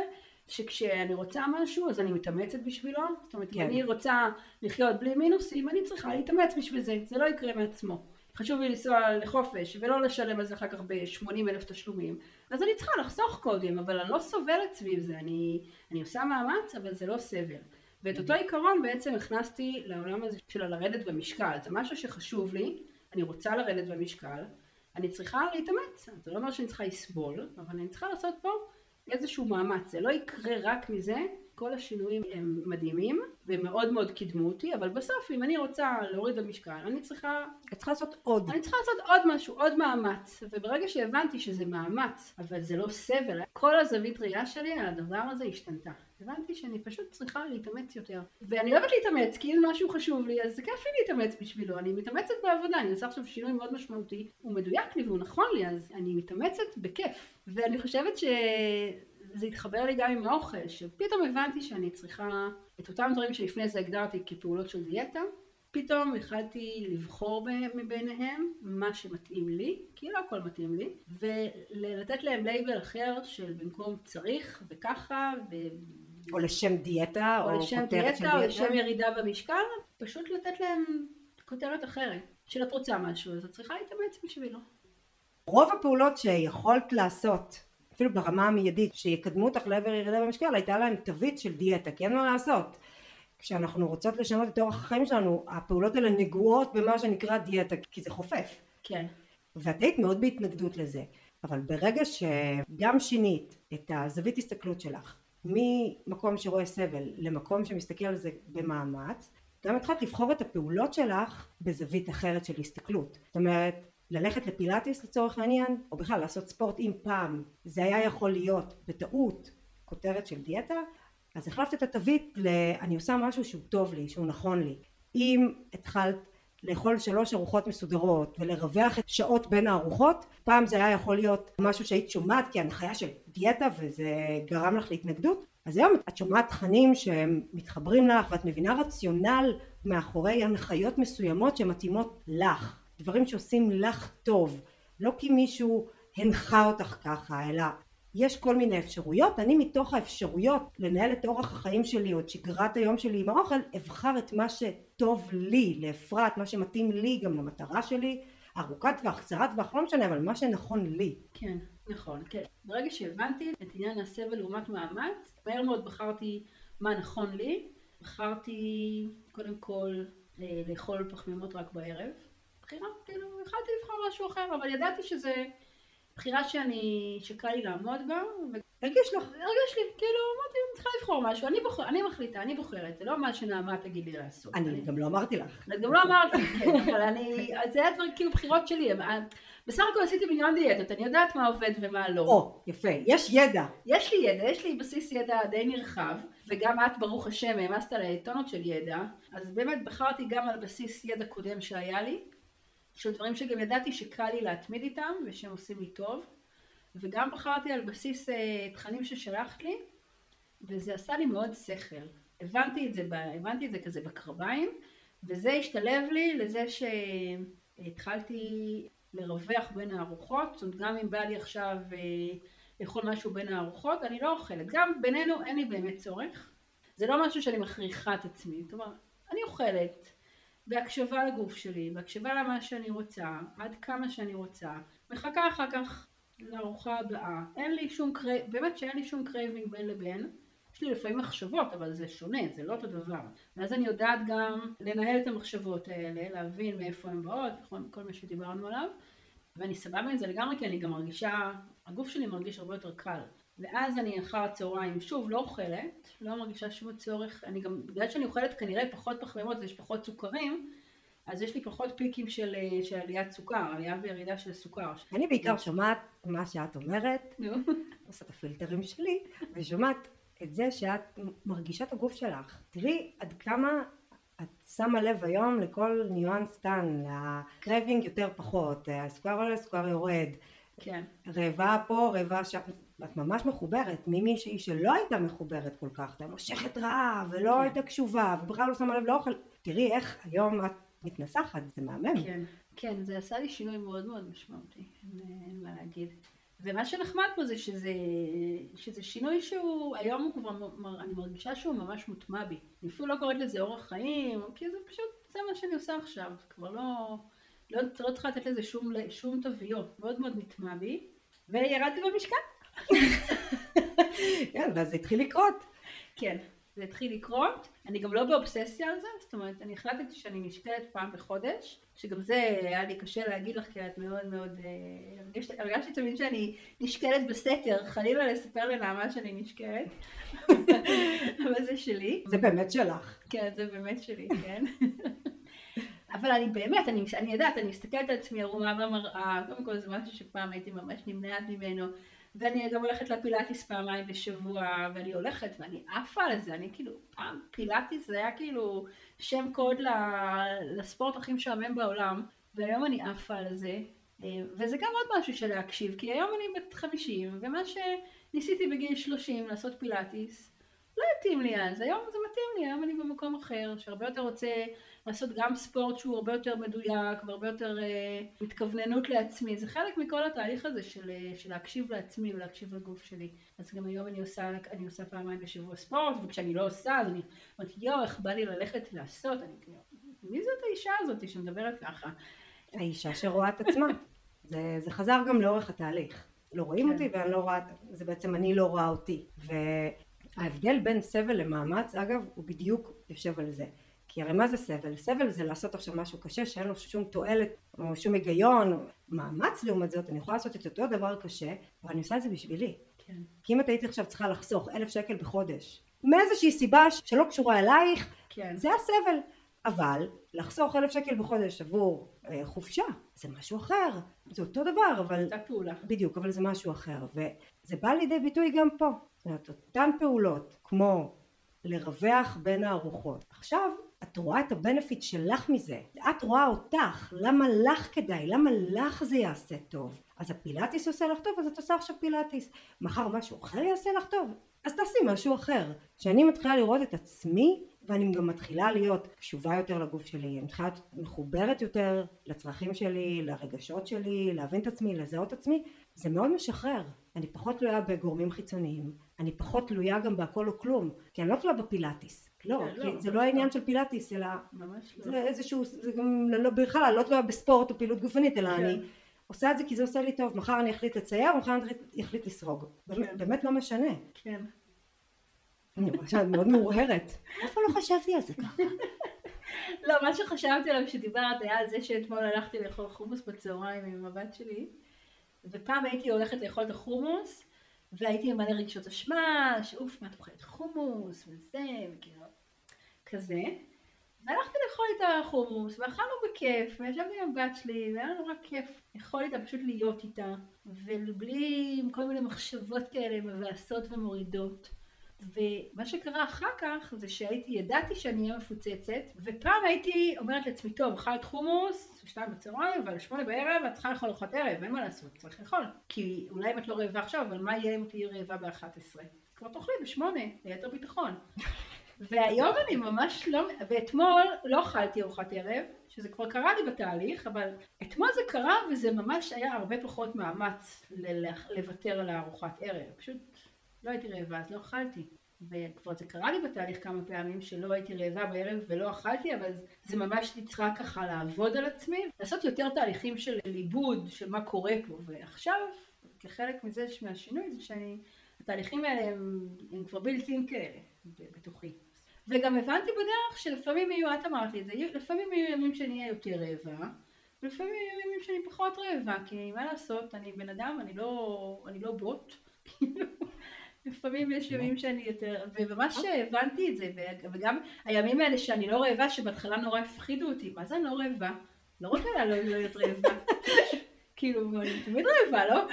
C: שכשאני רוצה משהו אז אני מתאמצת בשבילו, זאת אומרת,
B: כן.
C: אני רוצה לחיות בלי מינוסים, אני צריכה להתאמץ בשביל זה, זה לא יקרה מעצמו. חשוב לי לנסוע לחופש ולא לשלם על זה אחר כך ב-80 אלף תשלומים, אז אני צריכה לחסוך קודם, אבל אני לא סובלת סביב זה, אני, אני עושה מאמץ, אבל זה לא סבל. ואת אותו עיקרון בעצם הכנסתי לעולם הזה של לרדת במשקל, זה משהו שחשוב לי, אני רוצה לרדת במשקל, אני צריכה להתאמץ, זה לא אומר שאני צריכה לסבול, אבל אני צריכה לעשות פה איזשהו מאמץ, זה לא יקרה רק מזה, כל השינויים הם מדהימים ומאוד מאוד קידמו אותי, אבל בסוף אם אני רוצה להוריד במשקל, אני צריכה,
B: את צריכה לעשות עוד.
C: אני צריכה לעשות עוד משהו, עוד מאמץ, וברגע שהבנתי שזה מאמץ, אבל זה לא סבל, כל הזווית ראייה שלי על הדבר הזה השתנתה. הבנתי שאני פשוט צריכה להתאמץ יותר. ואני אוהבת להתאמץ, כי אם משהו חשוב לי, אז זה כיף לי להתאמץ בשבילו. אני מתאמצת בעבודה, אני עושה עכשיו שינוי מאוד משמעותי, הוא מדויק לי והוא נכון לי, אז אני מתאמצת בכיף. ואני חושבת שזה התחבר לי גם עם האוכל, שפתאום הבנתי שאני צריכה את אותם דברים שלפני זה הגדרתי כפעולות של דיאטה, פתאום החלטתי לבחור מביניהם מה שמתאים לי, כי לא הכל מתאים לי, ולתת להם לייבל אחר של במקום צריך וככה, ו...
B: או לשם דיאטה,
C: או לשם
B: כותרת של
C: דיאטה, או לשם ירידה במשקל, פשוט לתת להם כותרת אחרת, של את רוצה משהו, אז את צריכה להתאמץ בשבילו.
B: רוב הפעולות שיכולת לעשות, אפילו ברמה המיידית, שיקדמו אותך לעבר ירידה במשקל, הייתה להם תווית של דיאטה, כי אין מה לעשות. כשאנחנו רוצות לשנות את אורח החיים שלנו, הפעולות האלה נגועות במה שנקרא דיאטה, כי זה חופף.
C: כן,
B: ואת היית מאוד בהתנגדות לזה. אבל ברגע שגם שינית את הזווית הסתכלות שלך, ממקום שרואה סבל למקום שמסתכל על זה במאמץ, גם התחלת לבחור את הפעולות שלך בזווית אחרת של הסתכלות. זאת אומרת, ללכת לפילאטיס לצורך העניין, או בכלל לעשות ספורט אם פעם זה היה יכול להיות בטעות כותרת של דיאטה, אז החלפת את התווית ל... אני עושה משהו שהוא טוב לי, שהוא נכון לי. אם התחלת לאכול שלוש ארוחות מסודרות ולרווח את שעות בין הארוחות, פעם זה היה יכול להיות משהו שהיית שומעת כהנחיה של דיאטה וזה גרם לך להתנגדות, אז היום את שומעת תכנים שהם מתחברים לך ואת מבינה רציונל מאחורי הנחיות מסוימות שמתאימות לך, דברים שעושים לך טוב, לא כי מישהו הנחה אותך ככה, אלא יש כל מיני אפשרויות, אני מתוך האפשרויות לנהל את אורח החיים שלי או את שגרת היום שלי עם האוכל, אבחר את מה שטוב לי, לאפרת, מה שמתאים לי גם למטרה שלי, ארוכת טווח, קצרת טווח, לא משנה, אבל מה שנכון לי.
C: כן, נכון, כן. ברגע שהבנתי את עניין הסבל לעומת מאמץ, מהר מאוד בחרתי מה נכון לי. בחרתי קודם כל אה, לאכול פחמימות רק בערב. בחירה, כאילו, יכלתי לבחור משהו אחר, אבל ידעתי שזה בחירה שאני, שקל לי לעמוד בה,
B: הרגיש לך.
C: והרגש לי, כאילו, אמרתי, אני צריכה לבחור משהו, אני, בוחר, אני מחליטה, אני בוחרת, זה לא מה שנעמה תגיד לי לעשות.
B: אני גם לא אמרתי לך.
C: את גם לא אמרת, כן, אבל אני, זה היה דבר, כאילו בחירות שלי, הם- בסך הכל עשיתי מיליון דיאטות, אני יודעת מה עובד ומה לא.
B: או, יפה, יש ידע.
C: יש לי ידע, יש לי בסיס ידע די נרחב, וגם את ברוך השם העמסת עליי טונות של ידע, אז באמת בחרתי גם על בסיס ידע קודם שהיה לי, של דברים שגם ידעתי שקל לי להתמיד איתם ושהם עושים לי טוב, וגם בחרתי על בסיס אה, תכנים ששלחת לי, וזה עשה לי מאוד שכל. הבנתי את זה, הבנתי את זה כזה בקרביים, וזה השתלב לי לזה שהתחלתי לרווח בין הארוחות, זאת אומרת גם אם בא לי עכשיו אה, לאכול משהו בין הארוחות, אני לא אוכלת. גם בינינו אין לי באמת צורך. זה לא משהו שאני מכריחה את עצמי. אומרת, אני אוכלת בהקשבה לגוף שלי, בהקשבה למה שאני רוצה, עד כמה שאני רוצה, מחכה אחר כך לארוחה הבאה. אין לי שום crave, באמת שאין לי שום craving בין לבין. יש לי לפעמים מחשבות, אבל זה שונה, זה לא אותו דבר. ואז אני יודעת גם לנהל את המחשבות האלה, להבין מאיפה הן באות, כל, מה שדיברנו עליו. ואני סבבה עם זה לגמרי, כי אני גם מרגישה, הגוף שלי מרגיש הרבה יותר קל. ואז אני אחר הצהריים, שוב, לא אוכלת, לא מרגישה שום צורך, אני גם, בגלל שאני אוכלת כנראה פחות פחמימות ויש פחות סוכרים, אז יש לי פחות פיקים של, אה, של עליית סוכר, עלייה וירידה של סוכר.
B: אני בעיקר שומעת מה שאת אומרת. עושה את הפילטרים שלי, ושומעת את זה שאת מרגישה את הגוף שלך. תראי עד כמה את שמה לב היום לכל ניואנס קטן, ה craving יותר פחות, הסוכר עולה, הסוכר יורד.
C: כן,
B: רעבה פה, רעבה שם. את ממש מחוברת, ממישהי שלא הייתה מחוברת כל כך, הייתה מושכת רעב, ולא
C: כן.
B: הייתה קשובה, ובכלל לא שמה לב לאוכל. תראי איך היום את מתנסחת, זה מהמם.
C: כן, כן, זה עשה לי שינוי מאוד מאוד משמעותי, אין מה להגיד. ומה שנחמד פה זה שזה, שזה שינוי שהוא, היום הוא כבר, אני מרגישה שהוא ממש מוטמע בי. אני אפילו לא קוראת לזה אורח חיים, כי זה פשוט, זה מה שאני עושה עכשיו, כבר לא, לא, לא צריכה לתת לזה שום, שום תוויות, מאוד מאוד נטמע בי, וירדתי במשקל.
B: כן, ואז זה התחיל לקרות.
C: כן, זה התחיל לקרות, אני גם לא באובססיה על זה, זאת אומרת, אני החלטתי שאני נשקלת פעם בחודש, שגם זה היה לי קשה להגיד לך, כי את מאוד מאוד, אה, הרגשת- הרגשתי תמיד שאני נשקלת בסתר, חלילה לספר לנעמה שאני נשקלת, אבל זה שלי,
B: זה באמת שלך.
C: כן, זה באמת שלי, כן. אבל אני באמת, אני, אני יודעת, אני מסתכלת על עצמי ערומה במראה, קודם כל זה משהו שפעם הייתי ממש נמנעת ממנו, ואני גם הולכת לפילאטיס פעמיים בשבוע, ואני הולכת ואני עפה על זה, אני כאילו, פעם פילאטיס זה היה כאילו שם קוד לספורט הכי משעמם בעולם, והיום אני עפה על זה, אה, וזה גם עוד משהו של להקשיב, כי היום אני בת 50, ומה שניסיתי בגיל 30 לעשות פילאטיס, לא התאים לי אז, היום זה מתאים לי, היום אני במקום אחר, שהרבה יותר רוצה לעשות גם ספורט שהוא הרבה יותר מדויק והרבה יותר אה, התכווננות לעצמי, זה חלק מכל התהליך הזה של, אה, של להקשיב לעצמי ולהקשיב לגוף שלי. אז גם היום אני עושה, אני עושה פעמיים בשבוע ספורט, וכשאני לא עושה אז אני אומרת יואו איך בא לי ללכת לעשות, אני כאילו, מי זאת האישה הזאת שמדברת ככה?
B: האישה שרואה את עצמה. זה, זה חזר גם לאורך התהליך. לא רואים
C: כן.
B: אותי ואני לא רואה, זה בעצם אני לא רואה אותי. וההבדל בין סבל למאמץ, אגב, הוא בדיוק יושב על זה. כי הרי מה זה סבל? סבל זה לעשות עכשיו משהו קשה שאין לו שום תועלת או שום היגיון. מאמץ לעומת זאת, אני יכולה לעשות את אותו דבר קשה, אבל אני עושה את זה בשבילי.
C: כן,
B: כי אם את היית עכשיו צריכה לחסוך אלף שקל בחודש, מאיזושהי סיבה שלא קשורה אלייך,
C: כן,
B: זה הסבל. אבל לחסוך אלף שקל בחודש עבור אה, חופשה זה משהו אחר. זה אותו דבר, אבל
C: אותה פעולה.
B: בדיוק, אבל זה משהו אחר. וזה בא לידי ביטוי גם פה. זאת אומרת, אותן פעולות, כמו לרווח בין הארוחות. עכשיו, את רואה את הבנפיט שלך מזה. את רואה אותך, למה לך כדאי, למה לך זה יעשה טוב. אז הפילאטיס עושה לך טוב, אז את עושה עכשיו פילאטיס. מחר משהו אחר יעשה לך טוב, אז תעשי משהו אחר. כשאני מתחילה לראות את עצמי, ואני גם מתחילה להיות קשובה יותר לגוף שלי, אני מתחילה להיות מחוברת יותר לצרכים שלי, לרגשות שלי, להבין את עצמי, לזהות את עצמי, זה מאוד משחרר. אני פחות תלויה בגורמים חיצוניים, אני פחות תלויה גם בהכל או כלום, כי אני לא תלויה בפילאטיס. לא,
C: כן, לא,
B: זה
C: ממש
B: לא העניין
C: לא.
B: של פילאטיס, אלא
C: ממש לא.
B: זה איזשהו, זה גם לא, בכלל, לא בספורט או פעילות גופנית, אלא
C: כן.
B: אני עושה את זה כי זה עושה לי טוב, מחר אני אחליט לצייר, מחר אני אחליט לסרוג. באמת-
C: כן.
B: באמת לא משנה.
C: כן.
B: אני שאת מאוד מאורהרת. פעם לא חשבתי על זה ככה.
C: לא, מה שחשבתי עליו כשדיברת היה על זה שאתמול הלכתי לאכול חומוס בצהריים עם הבת שלי, ופעם הייתי הולכת לאכול את החומוס, והייתי עם מלא רגשות אשמה, שאוף, מה את אוכלת חומוס, וזה, וכאילו, כזה. והלכתי לאכול איתה חומוס, ואכלנו בכיף, וישבתי עם הבת שלי, והיה נורא כיף לאכול איתה, פשוט להיות איתה, ובלי כל מיני מחשבות כאלה מבאסות ומורידות. ומה שקרה אחר כך זה שהייתי, ידעתי שאני אהיה מפוצצת, ופעם הייתי אומרת לעצמי, טוב, אכלת חומוס, שתיים בצהריים, אבל שמונה בערב את צריכה לאכול ארוחת ערב, אין מה לעשות, צריך לאכול. כי אולי אם את לא רעבה עכשיו, אבל מה יהיה אם תהיי רעבה ב-11? כבר תאכלי בשמונה, ליתר ביטחון. והיום אני ממש לא, ואתמול לא אכלתי ארוחת ערב, שזה כבר קרה לי בתהליך, אבל אתמול זה קרה וזה ממש היה הרבה פחות מאמץ לוותר על הארוחת ערב. פשוט לא הייתי רעבה, אז לא אכלתי. וכבר זה קרה לי בתהליך כמה פעמים שלא הייתי רעבה בערב ולא אכלתי, אבל זה ממש אני צריכה ככה לעבוד על עצמי, לעשות יותר תהליכים של ליבוד, של מה קורה פה. ועכשיו, כחלק מזה, מהשינוי, זה שאני, התהליכים האלה הם, הם כבר בלתי כאלה, בתוכי. וגם הבנתי בדרך שלפעמים יהיו, את אמרת לי את זה, לפעמים יהיו ימים שאני אהיה יותר רעבה, ולפעמים יהיו ימים שאני פחות רעבה, כי מה לעשות, אני בן אדם, אני לא, אני לא בוט. לפעמים יש ימים שאני יותר, וממש הבנתי את זה, וגם הימים האלה שאני לא רעבה, שבהתחלה נורא הפחידו אותי, מה זה אני לא רעבה? לא רוצה לא לא להיות רעבה. כאילו, אני תמיד רעבה, לא?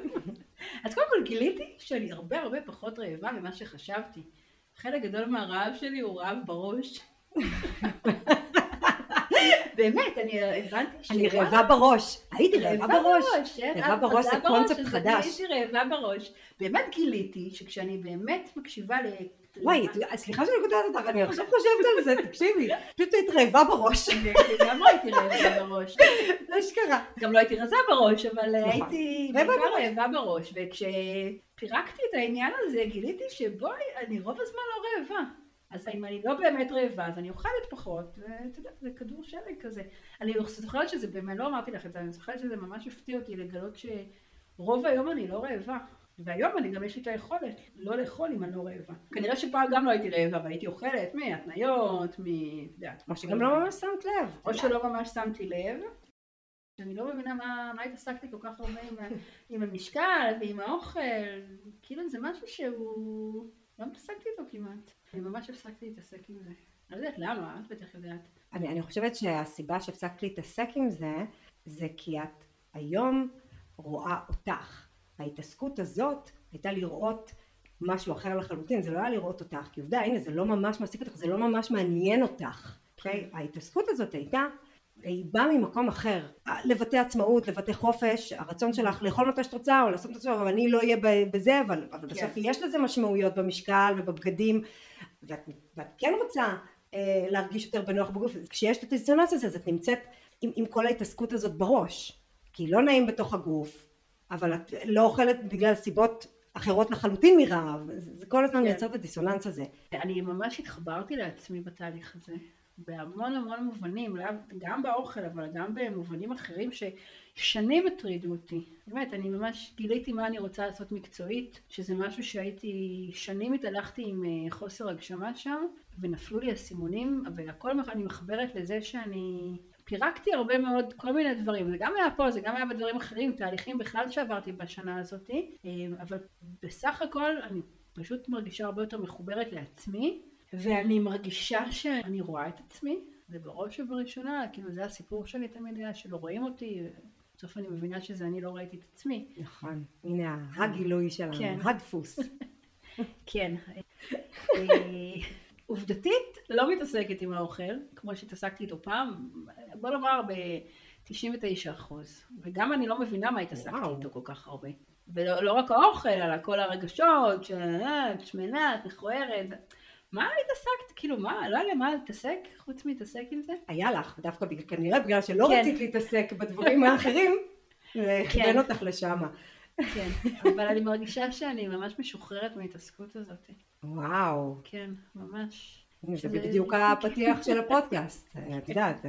C: אז קודם כל גיליתי שאני הרבה הרבה פחות רעבה ממה שחשבתי. חלק גדול מהרעב שלי הוא רעב בראש. באמת, אני הבנתי ש...
B: אני רעבה בראש. הייתי רעבה בראש.
C: כן,
B: רעבה בראש זה
C: רזה
B: קונספט חדש.
C: הייתי רעבה בראש. באמת גיליתי שכשאני באמת מקשיבה ל...
B: וואי, סליחה שאני כותבת אותך, אני עכשיו חושבת על זה, תקשיבי. פשוט היית רעבה בראש.
C: אני לגמרי הייתי רעבה בראש.
B: אשכרה.
C: גם לא הייתי רזה בראש, אבל
B: נכון.
C: הייתי
B: רעבה בראש.
C: רעבה בראש. וכשפירקתי את העניין הזה, גיליתי שבואי, אני רוב הזמן לא רעבה. אז אם אני לא באמת רעבה, אז אני אוכלת פחות, ואתה יודע, זה כדור שלג כזה. אני זוכרת שזה באמת, לא אמרתי לך את זה, אני זוכרת שזה ממש הפתיע אותי לגלות שרוב היום אני לא רעבה. והיום אני גם יש לי את היכולת לא לאכול אם אני לא רעבה. כנראה שפעם גם לא הייתי רעבה והייתי אוכלת מהתניות, מ... אתה יודע,
B: או שגם לא ממש שמת לב.
C: או שלא ממש שמתי לב. אני לא מבינה מה, מה התעסקתי כל כך הרבה עם, עם המשקל ועם האוכל, כאילו זה משהו שהוא, לא מתעסקתי איתו כמעט. אני ממש הפסקתי להתעסק עם זה. אני לא יודעת למה, את בטח יודעת.
B: אני, אני חושבת שהסיבה שהפסקת להתעסק עם זה, זה כי את היום רואה אותך. ההתעסקות הזאת הייתה לראות משהו אחר לחלוטין, זה לא היה לראות אותך, כי עובדה, הנה, זה לא ממש מעסיק אותך, זה לא ממש מעניין אותך, אוקיי? ההתעסקות הזאת הייתה, היא באה ממקום אחר, לבטא עצמאות, לבטא חופש, הרצון שלך לאכול מתי שאת רוצה, או לעשות את זה, אבל אני לא אהיה בזה, אבל, אבל בסוף יש לזה משמעויות במשקל ובבגדים, ואת, ואת כן רוצה אה, להרגיש יותר בנוח בגוף, כשיש את הדיסוננס הזה, אז את נמצאת עם, עם כל ההתעסקות הזאת בראש, כי לא נעים בתוך הגוף, אבל את לא אוכלת בגלל סיבות אחרות לחלוטין מרעב, זה, כל הזמן
C: כן.
B: מייצר את הדיסוננס הזה.
C: אני ממש התחברתי לעצמי בתהליך הזה, בהמון המון מובנים, גם באוכל, אבל גם במובנים אחרים ששנים הטרידו אותי. באמת, אני ממש גיליתי מה אני רוצה לעשות מקצועית, שזה משהו שהייתי, שנים התהלכתי עם אה, חוסר הגשמה שם, ונפלו לי האסימונים, והכל אני מחברת לזה שאני... פירקתי הרבה מאוד כל מיני דברים, זה גם היה פה, זה גם היה בדברים אחרים, תהליכים בכלל שעברתי בשנה הזאת, אה, אבל בסך הכל אני פשוט מרגישה הרבה יותר מחוברת לעצמי, ואני מרגישה שאני רואה את עצמי, זה בראש ובראשונה, כאילו זה הסיפור שלי תמיד היה, שלא רואים אותי, בסוף אני מבינה שזה אני לא ראיתי את עצמי.
B: נכון, הנה הגילוי שלנו,
C: כן.
B: הדפוס.
C: כן. אה, עובדתית, לא מתעסקת עם האוכל, כמו שהתעסקתי איתו פעם, בוא נאמר ב-99 אחוז. וגם אני לא מבינה מה התעסקתי
B: וואו.
C: איתו כל כך הרבה. ולא לא רק האוכל, אלא כל הרגשות, שאת שמנה, את מכוערת. מה התעסקת? כאילו, מה, לא היה לי מה להתעסק חוץ מלהתעסק עם זה?
B: היה לך, דווקא בגלל, כנראה בגלל שלא
C: כן.
B: רצית להתעסק בדברים האחרים, זה כיוון אותך לשם.
C: כן, אבל אני מרגישה שאני ממש משוחררת מההתעסקות הזאת.
B: וואו,
C: כן, ממש.
B: זה בדיוק הפתיח של הפודקאסט, את יודעת,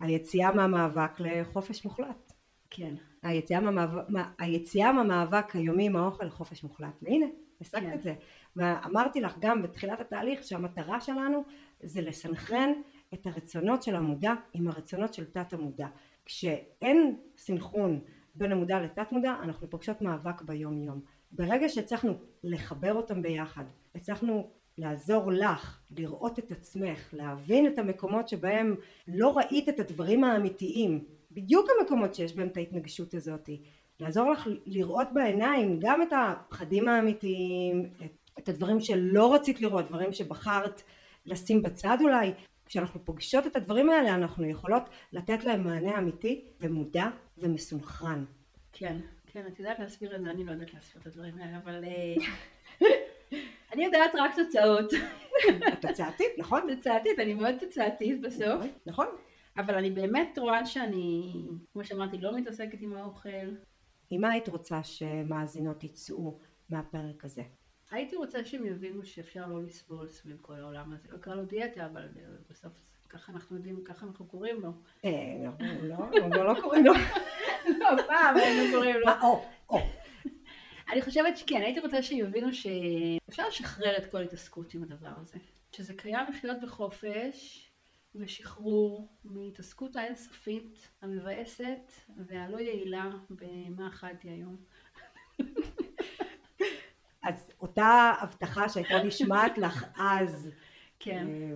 B: היציאה מהמאבק לחופש מוחלט.
C: כן,
B: היציאה מהמאבק, מה- היציאה מהמאבק היומי עם האוכל לחופש מוחלט. והנה, השגת
C: כן.
B: את זה. ואמרתי לך גם בתחילת התהליך שהמטרה שלנו זה לסנכרן את הרצונות של המודע עם הרצונות של תת המודע. כשאין סנכרון בין המודע לתת מודע, אנחנו פוגשות מאבק ביום יום. ברגע שהצלחנו לחבר אותם ביחד, הצלחנו לעזור לך לראות את עצמך, להבין את המקומות שבהם לא ראית את הדברים האמיתיים, בדיוק המקומות שיש בהם את ההתנגשות הזאת, לעזור לך לראות בעיניים גם את הפחדים האמיתיים, את, את הדברים שלא רצית לראות, דברים שבחרת לשים בצד אולי. כשאנחנו פוגשות את הדברים האלה אנחנו יכולות לתת להם מענה אמיתי ומודע ומסונכרן.
C: כן, כן, את יודעת להסביר את זה, אני לא יודעת להסביר את הדברים האלה, אבל אה, אני יודעת רק תוצאות.
B: את תוצאתית, נכון?
C: תוצאתית, אני מאוד תוצאתית בסוף,
B: נכון.
C: אבל אני באמת רואה שאני, כמו שאמרתי, לא מתעסקת עם האוכל.
B: עם מה היית רוצה שמאזינות יצאו מהפרק הזה?
C: הייתי רוצה שהם יבינו שאפשר לא לסבול סביב כל העולם הזה. לא קרא לו דיאטה, אבל אה, בסוף ככה אנחנו יודעים, ככה אנחנו קוראים לו.
B: אה, לא, לא, לא קוראים לו.
C: לא, פעם היינו קוראים לו. אני חושבת שכן, הייתי רוצה שיבינו שאפשר לשחרר את כל התעסקות עם הדבר הזה. שזה קיים לחיות בחופש ושחרור מהתעסקות האינסופית, המבאסת והלא יעילה במה אכלתי היום.
B: אז אותה הבטחה שהייתה נשמעת לך אז,
C: כן,
B: אה,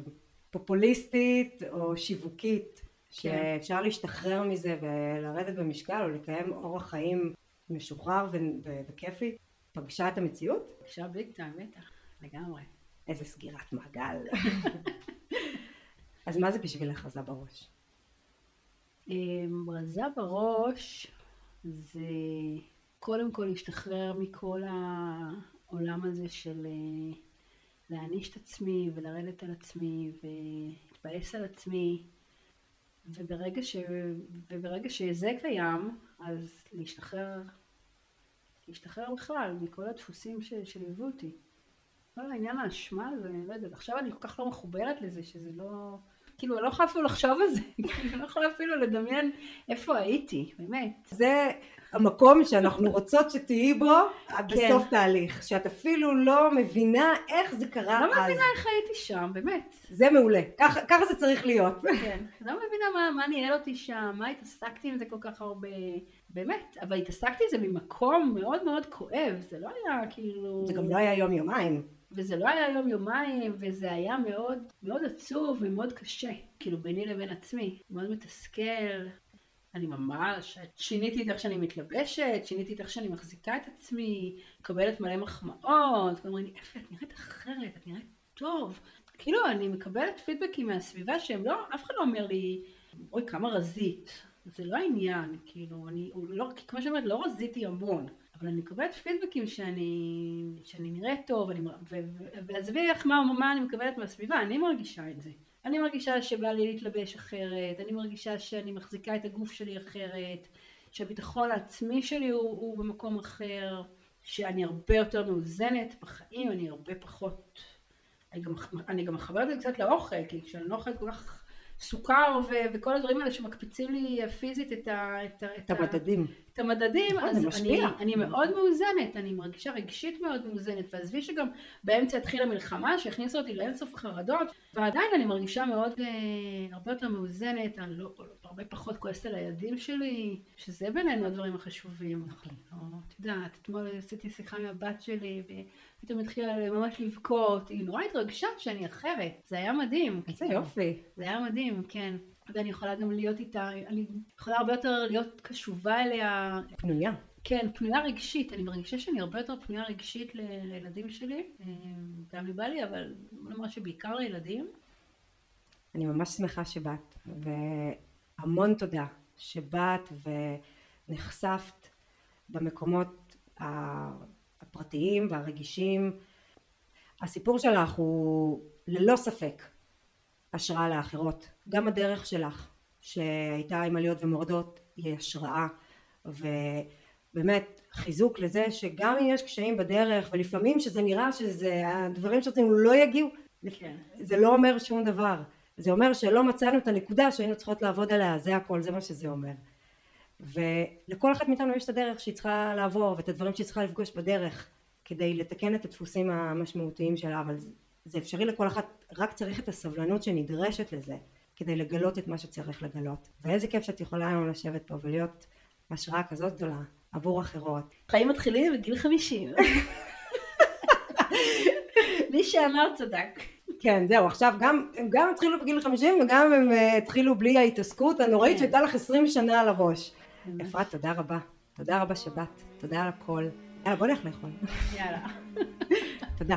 B: פופוליסטית או שיווקית,
C: כן.
B: שאפשר להשתחרר מזה ולרדת במשקל או לקיים אורח חיים משוחרר ו- ו- וכיפי, פגשה את המציאות?
C: עכשיו ביג טיים, בטח, לגמרי.
B: איזה סגירת מעגל. אז מה זה בשבילך רזה בראש?
C: אמ, רזה בראש זה קודם כל להשתחרר מכל העולם הזה של אה, להעניש את עצמי ולרדת על עצמי ולהתבאס על עצמי וברגע, ש... וברגע שזה קיים אז להשתחרר, להשתחרר בכלל מכל הדפוסים ש... שליוו אותי. כל העניין האשמה הזה, לא יודעת, עכשיו אני כל כך לא מחוברת לזה שזה לא... כאילו, אני לא יכולה אפילו לחשוב על זה, אני לא יכולה אפילו לדמיין איפה הייתי, באמת.
B: זה המקום שאנחנו רוצות שתהיי בו בסוף תהליך, שאת אפילו לא מבינה איך זה קרה
C: לא
B: אז.
C: מבינה איך הייתי שם, באמת.
B: זה מעולה, ככה זה צריך להיות.
C: כן. לא מבינה מה, מה ניהל אותי שם, מה התעסקתי עם זה כל כך הרבה, באמת. אבל התעסקתי עם זה ממקום מאוד מאוד כואב, זה לא היה כאילו...
B: זה גם לא היה יום יומיים.
C: וזה לא היה יום יומיים, וזה היה מאוד מאוד עצוב ומאוד קשה, כאילו ביני לבין עצמי, מאוד מתסכל. אני ממש שיניתי את איך שאני מתלבשת, שיניתי את איך שאני מחזיקה את עצמי, מקבלת מלא מחמאות, אומרים לי, איפה את נראית אחרת, את נראית טוב. כאילו אני מקבלת פידבקים מהסביבה שהם לא, אף אחד לא אומר לי, אוי כמה רזית. זה לא העניין, כאילו, אני, לא, כמו שאומרת, לא רזיתי המון. אבל אני מקבלת פידבקים שאני, שאני נראית טוב, אני, ו, ו, ועזבי איך מה, מה אני מקבלת מהסביבה, אני מרגישה את זה. אני מרגישה שבא לי להתלבש אחרת, אני מרגישה שאני מחזיקה את הגוף שלי אחרת, שהביטחון העצמי שלי הוא, הוא במקום אחר, שאני הרבה יותר מאוזנת בחיים, אני הרבה פחות... אני גם, מחברת את זה קצת לאוכל, כי כשאני לא אוכלת כל כך סוכר ו- וכל הדברים האלה שמקפיצים לי פיזית את, ה- את, ה-
B: את המדדים.
C: את המדדים,
B: נכון,
C: אז אני. אני מאוד מאוזנת, אני מרגישה רגשית מאוד מאוזנת, ועזבי שגם באמצע התחילה מלחמה שהכניסה אותי לאינסוף חרדות, ועדיין אני מרגישה מאוד, אה, הרבה יותר מאוזנת, אני לא, הרבה פחות כועסת על הילדים שלי, שזה בינינו הדברים החשובים.
B: נכון.
C: או, את יודעת, אתמול עשיתי שיחה עם הבת שלי, ופתאום התחילה ממש לבכות, היא נורא התרגשה שאני אחרת, זה היה מדהים.
B: איזה
C: כאילו.
B: יופי.
C: זה היה מדהים, כן. ואני יכולה גם להיות איתה, אני יכולה הרבה יותר להיות קשובה אליה,
B: פנויה.
C: כן, פנויה רגשית, אני מרגישה שאני הרבה יותר פנויה רגשית ל- לילדים שלי, אה, גם לבעלי, אבל בוא נאמר שבעיקר לילדים.
B: אני ממש שמחה שבאת, והמון תודה שבאת ונחשפת במקומות הפרטיים והרגישים. הסיפור שלך הוא ללא ספק השראה לאחרות. גם הדרך שלך, שהייתה עם עליות ומורדות, היא השראה. ובאמת חיזוק לזה שגם אם יש קשיים בדרך, ולפעמים שזה נראה שזה הדברים שרצינו לא יגיעו,
C: כן.
B: זה לא אומר שום דבר. זה אומר שלא מצאנו את הנקודה שהיינו צריכות לעבוד עליה, זה הכל, זה מה שזה אומר. ולכל אחת מאיתנו יש את הדרך שהיא צריכה לעבור ואת הדברים שהיא צריכה לפגוש בדרך כדי לתקן את הדפוסים המשמעותיים שלה, אבל זה אפשרי לכל אחת, רק צריך את הסבלנות שנדרשת לזה כדי לגלות את מה שצריך לגלות. ואיזה כיף שאת יכולה היום לשבת פה ולהיות השראה כזאת גדולה עבור אחרות.
C: חיים מתחילים בגיל 50. מי שאמר צדק.
B: כן, זהו, עכשיו גם, הם גם התחילו בגיל 50 וגם הם uh, התחילו בלי ההתעסקות הנוראית
C: כן.
B: שהייתה לך 20 שנה על הראש. אפרת, תודה רבה. תודה רבה שבאת. תודה על הכל. יאללה, בוא נלך לאכול.
C: יאללה.
B: תודה.